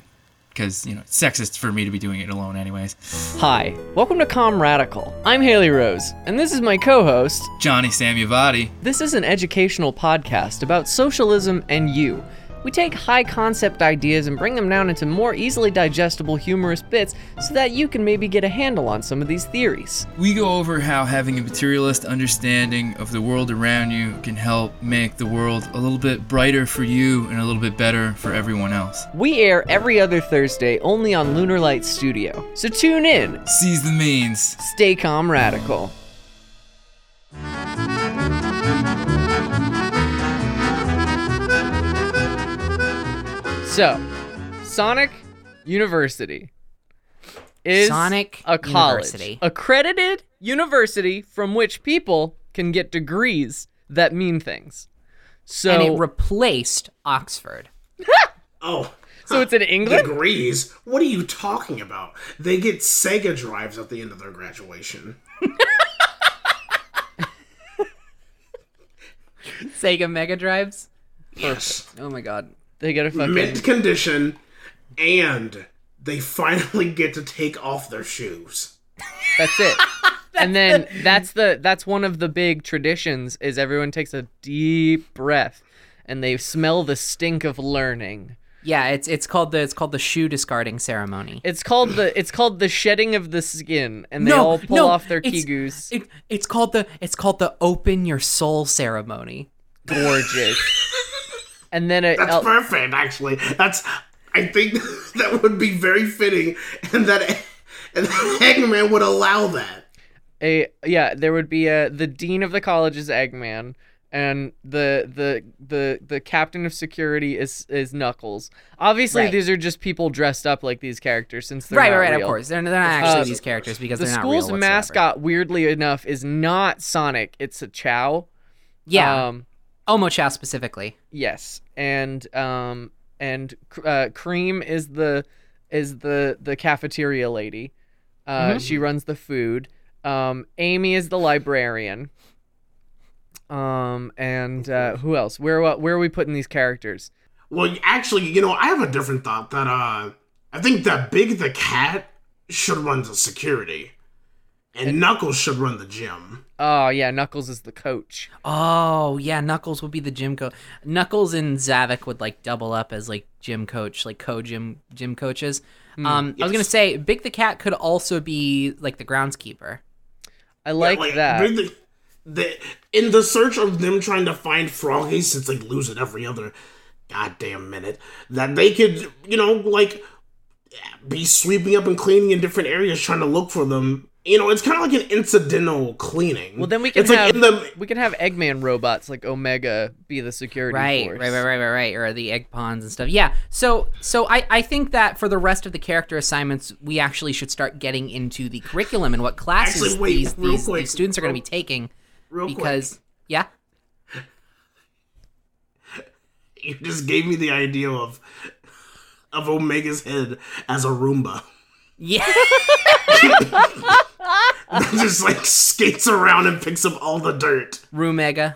Because, you know, it's sexist for me to be doing it alone, anyways. Hi, welcome to Com Radical. I'm Haley Rose, and this is my co-host. Johnny Samuavati. This is an educational podcast about socialism and you. We take high concept ideas and bring them down into more easily digestible, humorous bits so that you can maybe get a handle on some of these theories. We go over how having a materialist understanding of the world around you can help make the world a little bit brighter for you and a little bit better for everyone else. We air every other Thursday only on Lunar Light Studio. So tune in. Seize the means. Stay calm, radical. So, Sonic University is Sonic a college, University. accredited university from which people can get degrees that mean things. So and it replaced Oxford. *laughs* Oh, So it's in England? degrees? What are you talking about? They get Sega drives at the end of their graduation. *laughs* Sega Mega Drives. Yes. Oh my god. They get a fucking. Mint condition, and they finally *laughs* get to take off their shoes. That's it. *laughs* and then that's the that's one of the big traditions is everyone takes a deep breath and they smell the stink of learning. Yeah, it's it's called the it's called the shoe discarding ceremony. It's called the it's called the shedding of the skin, and they all pull off their it's- kigus. It, it's called the it's called the open your soul ceremony. Gorgeous. *laughs* and then it, That's uh, perfect, actually. That's I think *laughs* that would be very fitting, and that and that *laughs* Eggman would allow that. a yeah, there would be a the dean of the college is Eggman, and the the the the captain of security is is Knuckles. Obviously, Right. these are just people dressed up like these characters since they're Right, not right, right. Of course, they're, they're not actually Uh, these characters because The they're not school's real mascot, weirdly enough, is not Sonic. It's a Chao. Yeah, Um, Omochao specifically. yes, and um, and uh, Cream is the is the the cafeteria lady. Uh, She runs the food. Um, Amy is the librarian. Um, and uh, who else? Where where are we putting these characters? Well, actually, you know, I have a different thought that uh I think that Big the Cat should run the security. And Knuckles should run the gym. Oh yeah, Knuckles is the coach. Oh yeah, Knuckles would be the gym coach. Knuckles and Zavok would like double up as like gym coach, like co gym gym coaches. Hmm, um, I was gonna say Big the Cat could also be like the groundskeeper. I like, Like, that. Big the, the, in the search of them trying to find Froggy, since they lose it every other goddamn minute, that they could, you know, like be sweeping up and cleaning in different areas trying to look for them. You know, it's kind of like an incidental cleaning. Well, then we can it's have like in the we can have Eggman robots like Omega be the security Right, force. right, right, right, right, right, or the Egg Pawns and stuff. Yeah. So, so I, I think that for the rest of the character assignments, we actually should start getting into the curriculum and what classes Actually, wait, these these, quick, these students are going to be taking. real quick. because, yeah, *laughs* you just gave me the idea of of Omega's head as a Roomba. yeah, that *laughs* *laughs* *laughs* just like skates around and picks up all the dirt. Rumega.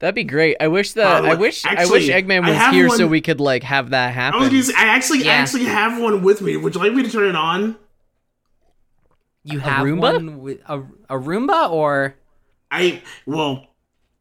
That'd be great. I wish that Uh, I look, wish I wish Eggman was have here so we could like have that I happen. was gonna say, I actually, I actually have one with me. Would you like me to turn it on? You have a Roomba? one with a, a Roomba or I well,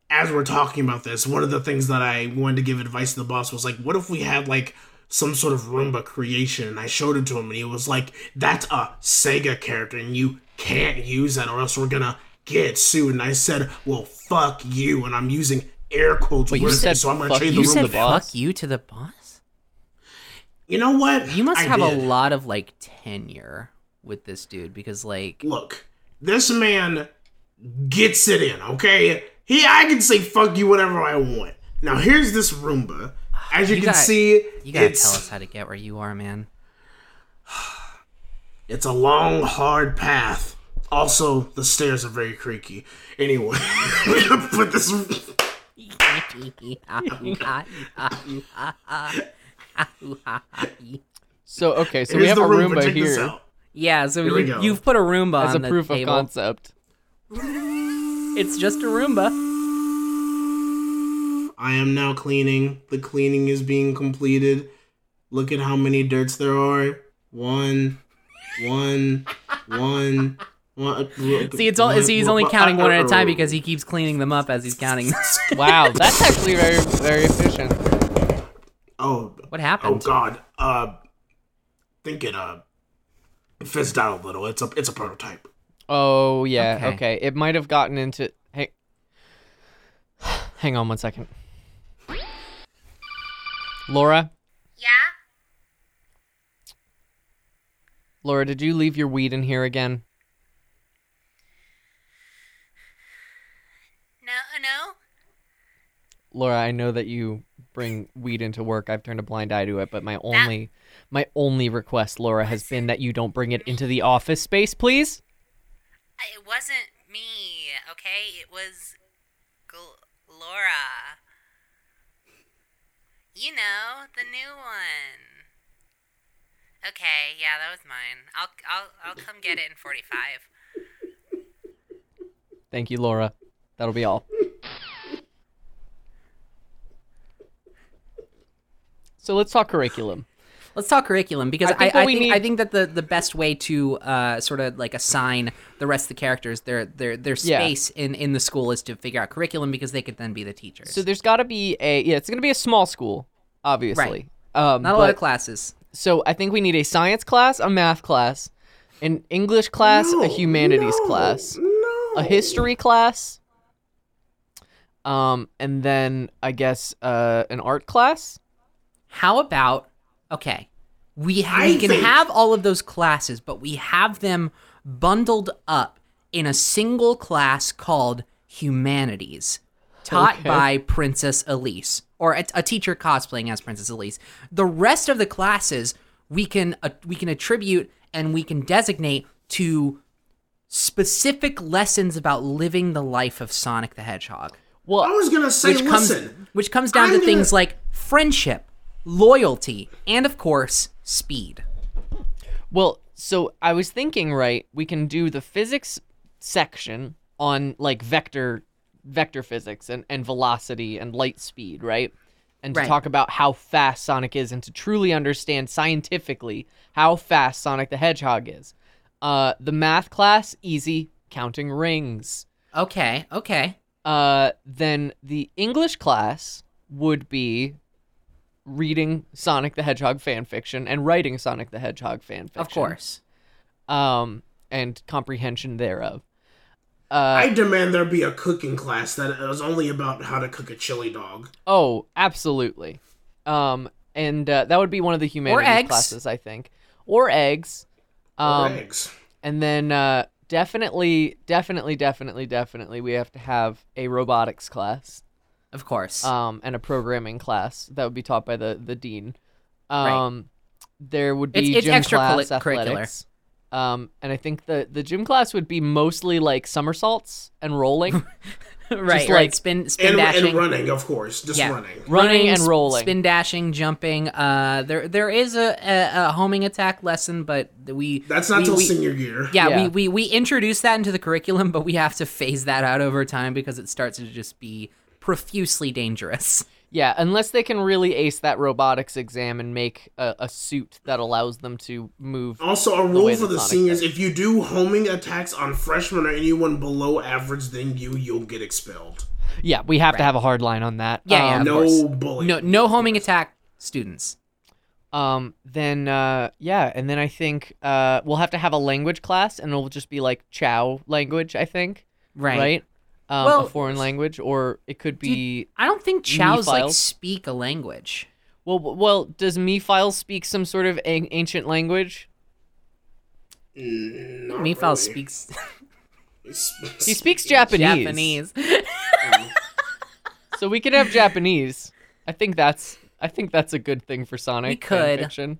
as we're talking about this, one of the things that I wanted to give advice to the boss was like, what if we had like some sort of Roomba creation? And I showed it to him, and he was like, "That's a Sega character, and you can't use that, or else we're gonna get sued." And I said, "Well, fuck you," and I'm using air quotes. Wait, you it, said so I'm gonna fuck trade the said Roomba down. boss? fuck you to the boss? You know what? You must I have did. a lot of like tenure with this dude because like look, this man gets it in, okay? He I can say fuck you whatever I want. Now here's this Roomba. As you, You can gotta- see, you gotta it's tell us how to get where you are, man. *sighs* it's a long, hard path. Also, the stairs are very creaky. Anyway, *laughs* we're gonna put this So okay, so we have a Roomba. Roomba Check here yeah, so Here you, you've put a Roomba as a on the proof table. of concept. It's just a Roomba. I am now cleaning. The cleaning is being completed. Look at how many dirts there are. One, one, one, one. See, it's all. See, he's only counting one at a time because he keeps cleaning them up as he's counting. *laughs* Wow, that's actually very very efficient. Oh, what happened? oh? God. Uh, think it uh fizzed out a little. It's a it's a prototype. Oh yeah, Okay. okay. It might have gotten into. Hey, *sighs* hang on one second. Laura, Yeah? Laura, did you leave your weed in here again? No, uh, no? Laura, I know that you bring weed into work. I've turned a blind eye to it, but my only my only request, Laura, has been that you don't bring it into the office space, please. It wasn't me, okay? It was Gl- Laura. You know, the new one. Okay, yeah, that was mine. I'll I'll I'll come get it in 45. Thank you, Laura. That'll be all. So let's talk curriculum. Let's talk curriculum because I I, think I, we think, I think that the, the best way to uh, sort of like assign the rest of the characters their their their Yeah. space in, in the school is to figure out curriculum because they could then be the teachers. So there's got to be a yeah, it's going to be a small school, obviously. Um, Not a lot of classes. So I think we need a science class, a math class, an English class, a humanities class, a history class, um, and then I guess uh, an art class. How about okay? We ha- we can think- have all of those classes, but we have them bundled up in a single class called humanities, taught Okay. by Princess Elise or a, a teacher cosplaying as Princess Elise. The rest of the classes we can uh, we can attribute and we can designate to specific lessons about living the life of Sonic the Hedgehog Well, I was gonna say, which comes listen. which comes down I'm to gonna- things like friendship, loyalty, and of course, speed. Well, so I was thinking, right, we can do the physics section on like vector vector physics and, and velocity and light speed, right? And to Right. talk about how fast Sonic is and to truly understand scientifically how fast Sonic the Hedgehog is. Uh the math class, easy, counting rings. Okay, okay. Uh then the English class would be reading Sonic the Hedgehog fan fiction and writing Sonic the Hedgehog fan fiction Of course. um, and comprehension thereof. Uh, I demand there be a cooking class that is only about how to cook a chili dog. oh, absolutely. Um, and uh, that would be one of the humanities eggs. classes, I think, or eggs. Or Um, eggs. and then uh, definitely, definitely, definitely, definitely, we have to have a robotics class, Of course. um, and a programming class that would be taught by the the dean. Right. Um, there would be It's- it's gym class, extracurricular. athletics. Um, and I think the the gym class would be mostly like somersaults and rolling. *laughs* right, right. like- spin spin And, dashing. and running, of course. Just Yeah. running. running and rolling. spin dashing, jumping. Uh, there there is a, a, a homing attack lesson, but we That's not we, till we- senior year. Yeah, Yeah. We, we we introduce that into the curriculum, but we have to phase that out over time because it starts to just be profusely dangerous. Yeah, unless they can really ace that robotics exam and make a, a suit that allows them to move. Also, a rule that for the Sonic seniors: does. if you do homing attacks on freshmen or anyone below average than you, you'll get expelled. Yeah, we have to have a hard line on that. Yeah, yeah. Um, Of no bullying. No no homing attack students. Um. Then, uh, yeah, and then I think uh, we'll have to have a language class, and it'll just be like Chao language. I think. Right. Right. Um, Well, a foreign language, or it could be. I don't think Chows like speak a language. well, well, does Me speak some sort of a- ancient language? Not Mephiles really. speaks *laughs* *laughs* He speaks Japanese. Japanese. So we could have Japanese. I think that's. I think that's a good thing for Sonic. We could. fanfiction.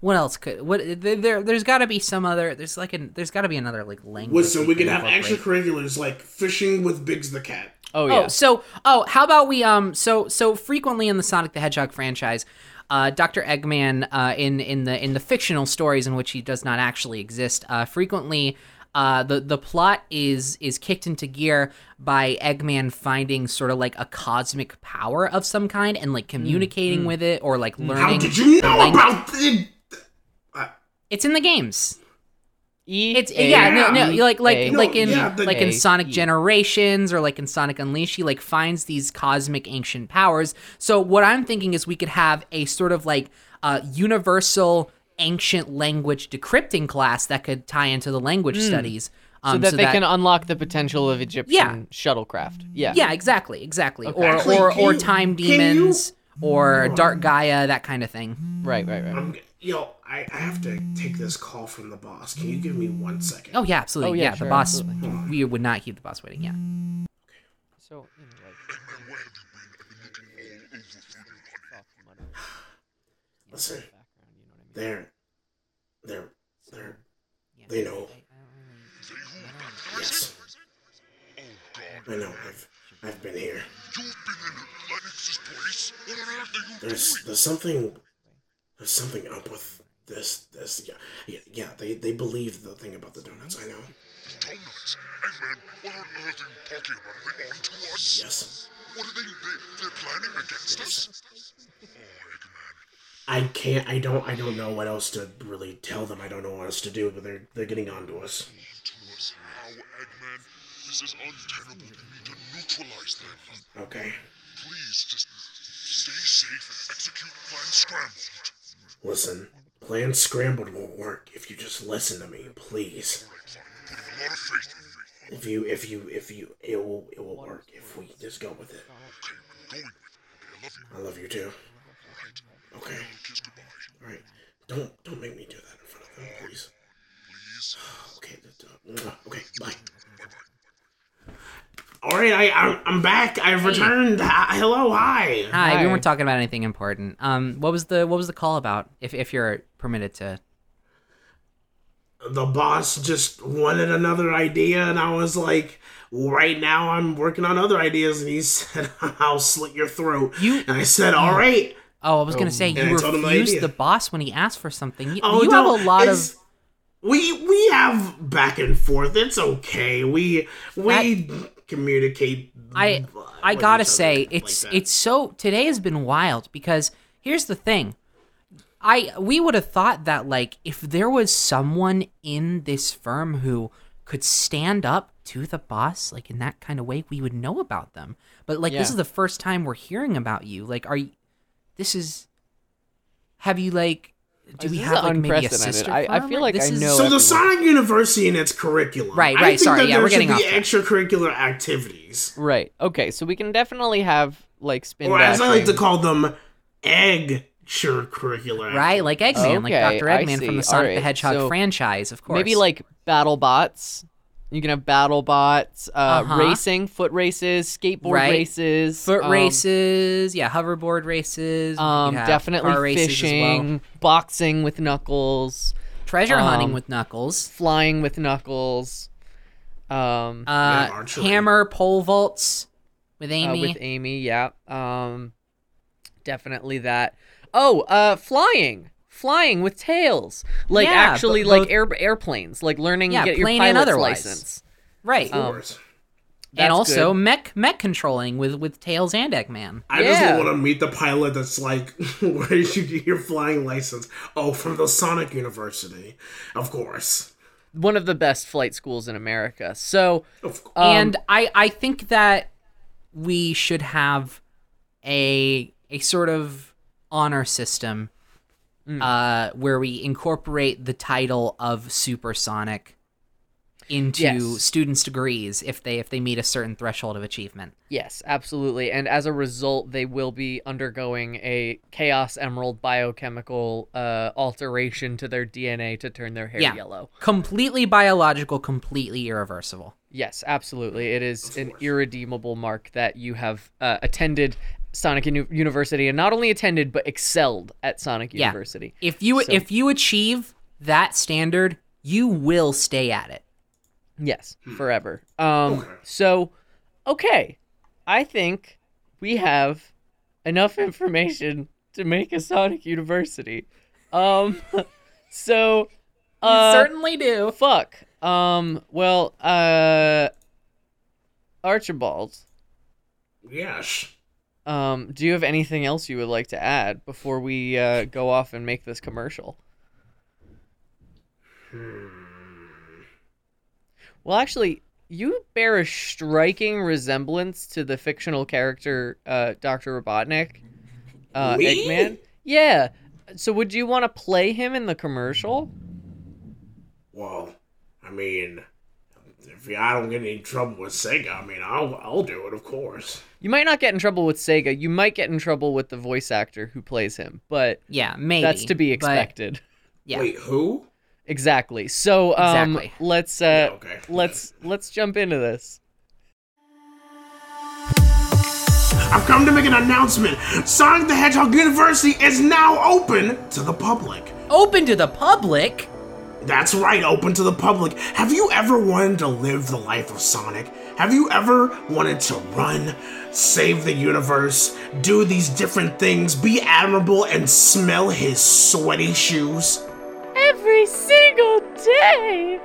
What else could what there, there there's got to be some other there's like an there's got to be another like language. Listen, we could have extracurriculars like fishing with Biggs the cat. Oh Oh, yeah. so oh, how about we um so so frequently in the Sonic the Hedgehog franchise, uh, Dr. Eggman uh, in in the in the fictional stories in which he does not actually exist, uh, frequently uh, the the plot is is kicked into gear by Eggman finding sort of like a cosmic power of some kind and like communicating with it or like learning. How did you know language- about it? It's in the games. E It's A- yeah, no, no, E like like A- like in yeah, the- like in A- Sonic E. Generations or like in Sonic Unleashed, he like finds these cosmic ancient powers. So what I'm thinking is we could have a sort of like uh, universal ancient language decrypting class that could tie into the language studies. so Um, that they can unlock the potential of Egyptian Yeah. shuttlecraft. Yeah. yeah, exactly, exactly, or Actually, or can or you- time can you- demons or Dark Gaia, that kind of thing. Right. Right. Right. I'm, yo, I, I have to take this call from the boss. Can you give me one second? Oh yeah, absolutely. Oh, yeah, yeah, sure, the boss. absolutely. We would not keep the boss waiting. Yeah. Okay. So. you know, like, Listen, they're, they're, they're, they know. Yes. I know. I've, I've been here. You've been in Lennox's place? What on earth are you There's doing? there's something there's something up with this this yeah yeah, yeah they they believe the thing about the donuts. I know. Donuts? Eggman, what on earth are you talking about? Are they on to us? Yes. What are they, they they're planning against us? Oh, I can't. I don't. I don't know what else to really tell them. I don't know what else to do. But they're they're getting on to us. To us Eggman? This is untenable. You need to neutralize them. Okay. Please, just stay safe and execute Plan Scrambled. Listen. Plan scrambled won't work if you just listen to me, please. If you if you if you it will it will work if we just go with it. I love you. Too. Okay. All right. Don't don't make me do that in front of them, please. *sighs* Okay. Okay. Bye. All right. I I'm, I'm back. I've returned. Hi- Hello. Hi. Hi, we weren't talking about anything important. Um, what was the what was the call about? If if you're permitted to. the boss just wanted another idea and i was like right now i'm working on other ideas and he *laughs* said i'll slit your throat You- and i said all right Oh, I was gonna say and you told the refused the boss when he asked for something. You, oh you no, have a lot of. we we have back and forth it's okay we we communicate I I gotta say it's that. it's so today has been wild because here's the thing. I we would have thought that like if there was someone in this firm who could stand up to the boss like in that kind of way, we would know about them. But like this is the first time we're hearing about you. Like are you this is have you like do This we have like maybe a sister I- I feel like this I is- know so the. Sonic University and its curriculum. Right, I right, think sorry, that yeah, there we're getting off track. extracurricular activities, Right. Okay. So we can definitely have like spin. or as I like to call them, egg curricular. Right, like Eggman, like Dr. Eggman from the see. Sonic the Hedgehog so franchise, of course. Maybe like battle bots. You can have battle bots, uh, Uh-huh. racing, foot races, skateboard Right. races, foot um, races, yeah, hoverboard races. Um, definitely car races as well. fishing, boxing with Knuckles, treasure hunting um, with Knuckles, flying with Knuckles, um, uh, hammer pole vaults with uh, Amy. with Amy. Yeah, um, definitely that. Oh, uh, flying, flying with tails, like Yeah, actually but like both- air airplanes, like learning Yeah, to get your plane and pilot's otherwise. license. right, um, Course. That's and also good. mech mech controlling with with Tails and Eggman. I just want to meet the pilot that's like, *laughs* where did you get your flying license? Oh, from the Sonic University. Of course. one of the best flight schools in America. So, Of course. um, and I I think that we should have a a sort of honor system Mm. uh, where we incorporate the title of supersonic into Yes. students' degrees if they if they meet a certain threshold of achievement. yes, absolutely. And as a result, they will be undergoing a Chaos Emerald biochemical uh, alteration to their DNA to turn their hair Yeah. yellow. Completely biological, completely irreversible. Yes, absolutely. It is an irredeemable mark that you have uh, attended Sonic Uni- University and not only attended but excelled at Sonic Yeah. University. If you So- if you achieve that standard, you will stay at it. Yes, forever. Um so okay. I think we have enough information to make a Sonic University. Um *laughs* so uh certainly do. fuck. Um well uh Archibald, yes. Um do you have anything else you would like to add before we uh go off and make this commercial? Well, actually, you bear a striking resemblance to the fictional character uh, Dr. Robotnik, uh, Me? Eggman. Yeah. So, would you want to play him in the commercial? Well, I mean, if I don't get any trouble with Sega, I mean, I'll, I'll do it, of course. You might not get in trouble with Sega. You might get in trouble with the voice actor who plays him, but Yeah, maybe. that's to be but- expected. yeah. Wait, who? Exactly. So, um, Exactly. let's uh, Yeah, okay. let's let's jump into this. I've come to make an announcement. Sonic the Hedgehog University is now open to the public. Open to the public. That's right, open to the public. Have you ever wanted to live the life of Sonic? Have you ever wanted to run, save the universe, do these different things, be admirable, and smell his sweaty shoes? Every single day.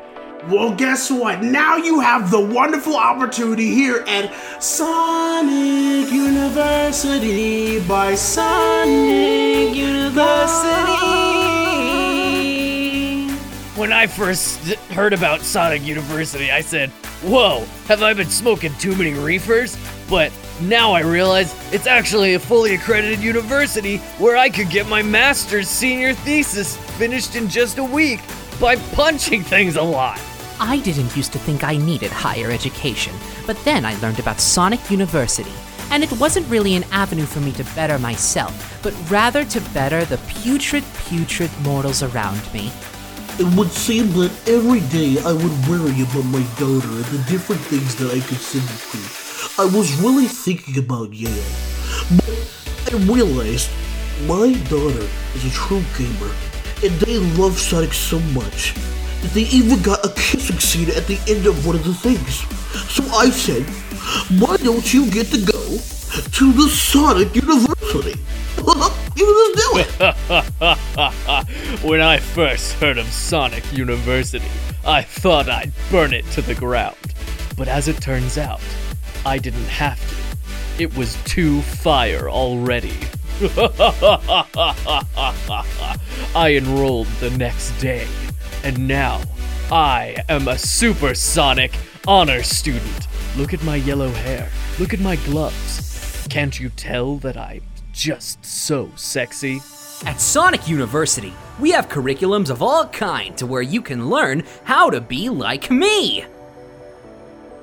Well, guess what? Now you have the wonderful opportunity here at Sonic University by Sonic University. When I first heard about Sonic University, I said, Whoa, have I been smoking too many reefers? But now I realize it's actually a fully accredited university where I could get my master's senior thesis finished in just a week by punching things a lot. I didn't used to think I needed higher education, but then I learned about Sonic University. And it wasn't really an avenue for me to better myself, but rather to better the putrid, putrid mortals around me. It would seem that every day I would worry about my daughter and the different things that I could send her to. I was really thinking about Yale. But I realized my daughter is a true gamer, and they love Sonic so much that they even got a kissing scene at the end of one of the things. So I said, why don't you get to go to the Sonic University? *laughs* you just do it! *laughs* when I first heard of Sonic University, I thought I'd burn it to the ground. But as it turns out, I didn't have to. It was too fire already. *laughs* I enrolled the next day, and now I am a supersonic honor student. Look at my yellow hair. Look at my gloves. Can't you tell that I'm just so sexy? At Sonic University, we have curriculums of all kind to where you can learn how to be like me.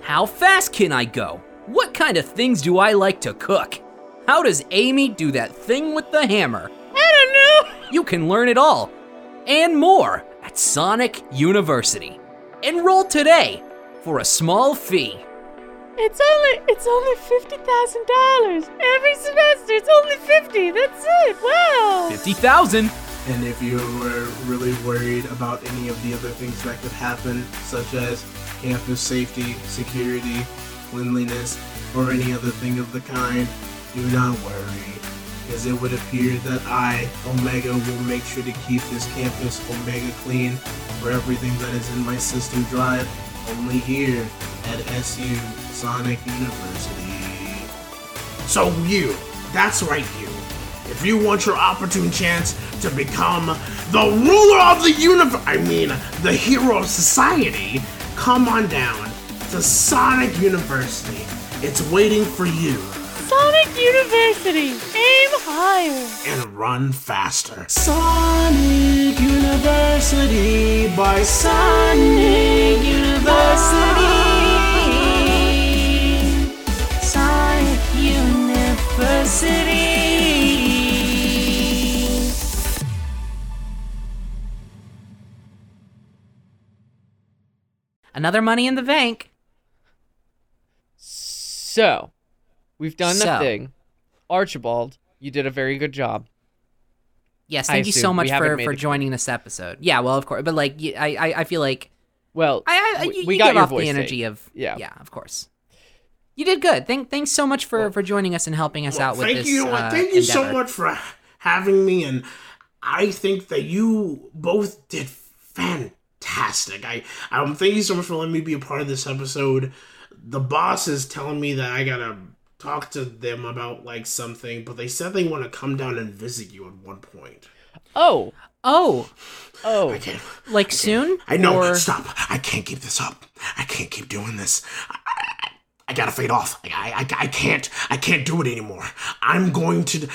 How fast can I go? What kind of things do I like to cook? How does Amy do that thing with the hammer? I don't know. *laughs* You can learn it all and more at Sonic University. Enroll today for a small fee. It's only it's only fifty thousand dollars every semester. It's only fifty. That's it. Wow. 50,000. And if you were really worried about any of the other things that could happen, such as campus safety, security, cleanliness, or any other thing of the kind, do not worry. Because it would appear that I, Omega, will make sure to keep this campus Omega clean for everything that is in my system drive, only here at SU Sonic University. So you, that's right you. If you want your opportune chance to become the ruler of the universe, I mean, the hero of society, come on down to Sonic University. It's waiting for you. Sonic University. Aim higher. And run faster. Sonic University by Sonic University. Sonic University. Another money in the bank. So, we've done the thing. Archibald, you did a very good job. Yes, I thank you so much for, for it. joining this episode. Yeah, well, of course, but like, I I feel like Well, I, I we- you, we you got give your off voice the thing. energy of Yeah. yeah, of course. You did good. Thank, thanks so much for for joining us and helping us out with thank this. you. uh, thank you so much for having me, and I think that you both did fantastic. I um, thank you so much for letting me be a part of this episode. The boss is telling me that I gotta talk to them about like something, but they said they want to come down and visit you at one point. Oh, Oh, oh. I can't. like soon? I know. Or- Stop. I can't keep this up. I can't keep doing this. I, I, I gotta fade off. I, I, I can't. I can't do it anymore. I'm going to.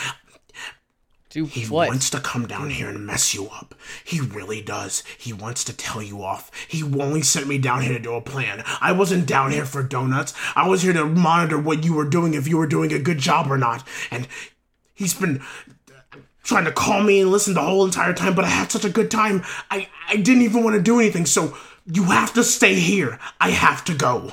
Do He what? wants to come down here and mess you up. He really does. He wants to tell you off. He only sent me down here to do a plan. I wasn't down here for donuts. I was here to monitor what you were doing, if you were doing a good job or not. And he's been trying to call me and listen the whole entire time, but I had such a good time. I, I didn't even want to do anything, so you have to stay here. I have to go.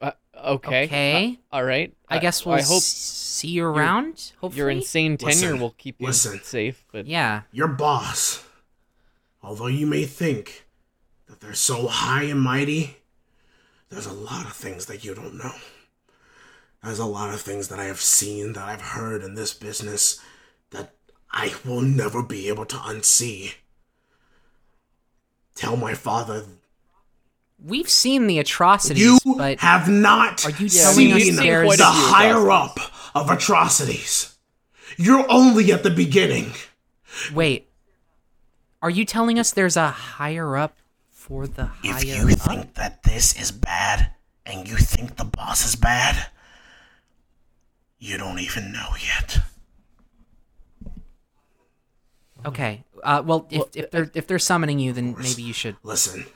Uh, okay. Okay. Uh, all right. I Uh, guess we'll I hope s- see you around. Hopefully, your insane tenure Listen, will keep you listen. safe. But Yeah. Your boss, although you may think that they're so high and mighty, there's a lot of things that you don't know. There's a lot of things that I have seen, that I've heard in this business that I will never be able to unsee. Tell my father We've seen the atrocities, you but have not Are you seen us the there's- quite a higher up of atrocities. You're only at the beginning. wait. Are you telling us there's a higher up for the higher If you up? think that this is bad and you think the boss is bad, you don't even know yet. Okay. Uh, well, if, if they're if they're summoning you, then maybe you should. Listen,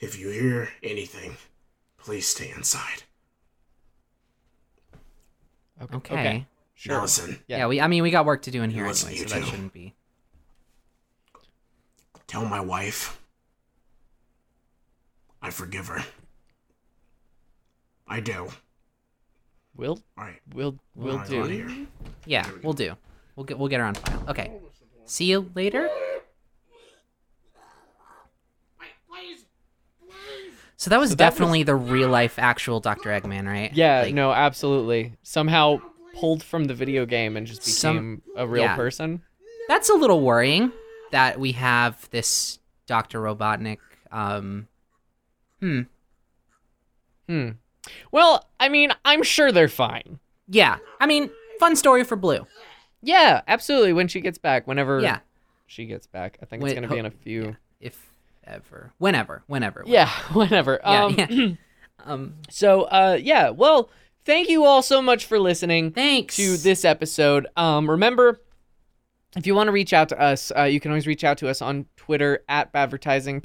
if you hear anything, please stay inside. Okay. Now listen, Yeah. we. I mean, we got work to do in here Listen, anyway, you so that two. shouldn't be. tell my wife I forgive her. I do. We'll All right. we'll we'll Hold do. here. Yeah, we'll do. We'll get we'll get her on file. Okay. See you later. So that was So that was- definitely the real life actual Dr. Eggman, right? Yeah, Like, no, absolutely. Somehow pulled from the video game and just became Some- a real yeah. person. That's a little worrying that we have this Dr. Robotnik. Um, hmm. Hmm. Well, I mean, I'm sure they're fine. Yeah. I mean, fun story for Blue. Yeah, absolutely. When she gets back, whenever Yeah. she gets back, I think When- it's gonna be in a few. If ever. Whenever. Whenever. Yeah, whenever. *laughs* Yeah, um, yeah. *clears throat* *clears throat* Um, So, uh, yeah. Well, thank you all so much for listening. thanks. to this episode. Um, remember, if you want to reach out to us, uh, you can always reach out to us on Twitter at Badvertising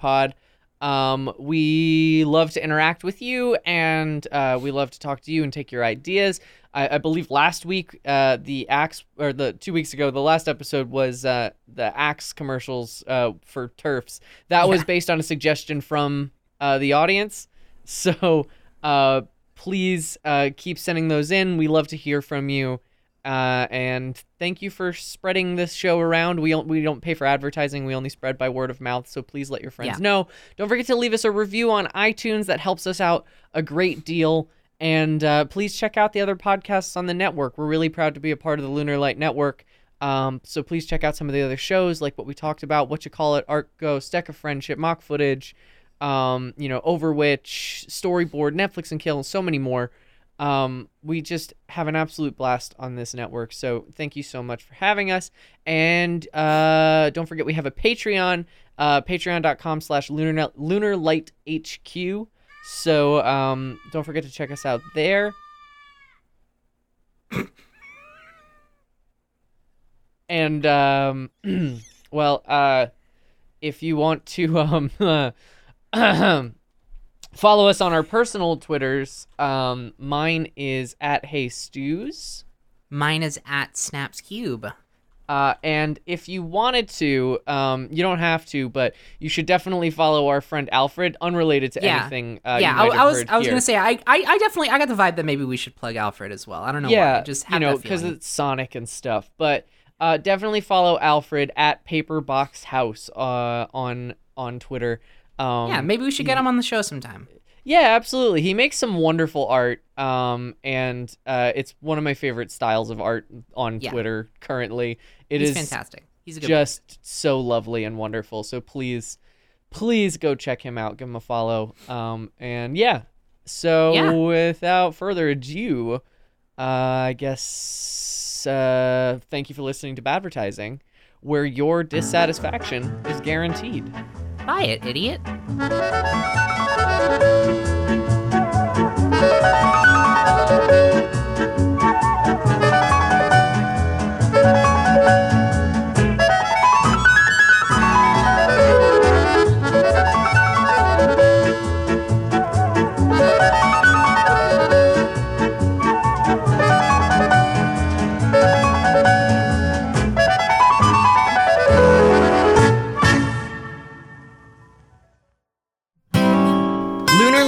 Um, we love to interact with you, and uh, we love to talk to you and take your ideas. I, I believe last week, uh, the Axe, or the two weeks ago, the last episode was uh, the Axe commercials uh, for turfs. That was based on a suggestion from uh, the audience. So uh, please uh, keep sending those in. We love to hear from you. Uh, and thank you for spreading this show around. We don't, we don't pay for advertising. We only spread by word of mouth. So please let your friends Yeah. know. Don't forget to leave us a review on iTunes. That helps us out a great deal. And uh, please check out the other podcasts on the network. We're really proud to be a part of the Lunar Light Network. Um, so please check out some of the other shows, like what we talked about, what you call it, Art Ghost, Deck of Friendship, Mock Footage, um, you know, Overwitch, Storyboard, Netflix and Kill, and so many more. Um, we just have an absolute blast on this network. So thank you so much for having us. And uh, don't forget we have a Patreon, uh, patreon.com slash lunar lunarlight HQ. So um, don't forget to check us out there. and um, *clears throat* well, uh, if you want to um, *clears throat* *coughs* follow us on our personal Twitters, um, mine is at Hey Stews. Mine is at Snaps Cube. Uh, and if you wanted to, um, you don't have to, but you should definitely follow our friend Alfred, unrelated to Yeah. anything. Uh, yeah, I, I was I was here. gonna say I, I I definitely I got the vibe that maybe we should plug Alfred as well. I don't know yeah, why. I just you know, because it's Sonic and stuff. But uh, definitely follow Alfred at Paper Box House uh, on on Twitter. Um, yeah, maybe we should get him on the show sometime. Yeah, absolutely. He makes some wonderful art, um, and uh, it's one of my favorite styles of art on Yeah. Twitter currently. It He's is fantastic. He's a good just so lovely and wonderful. So please, please go check him out. Give him a follow. Um, and yeah. So Yeah. without further ado, uh, I guess uh, thank you for listening to Badvertising, where your dissatisfaction is guaranteed. Buy it, idiot.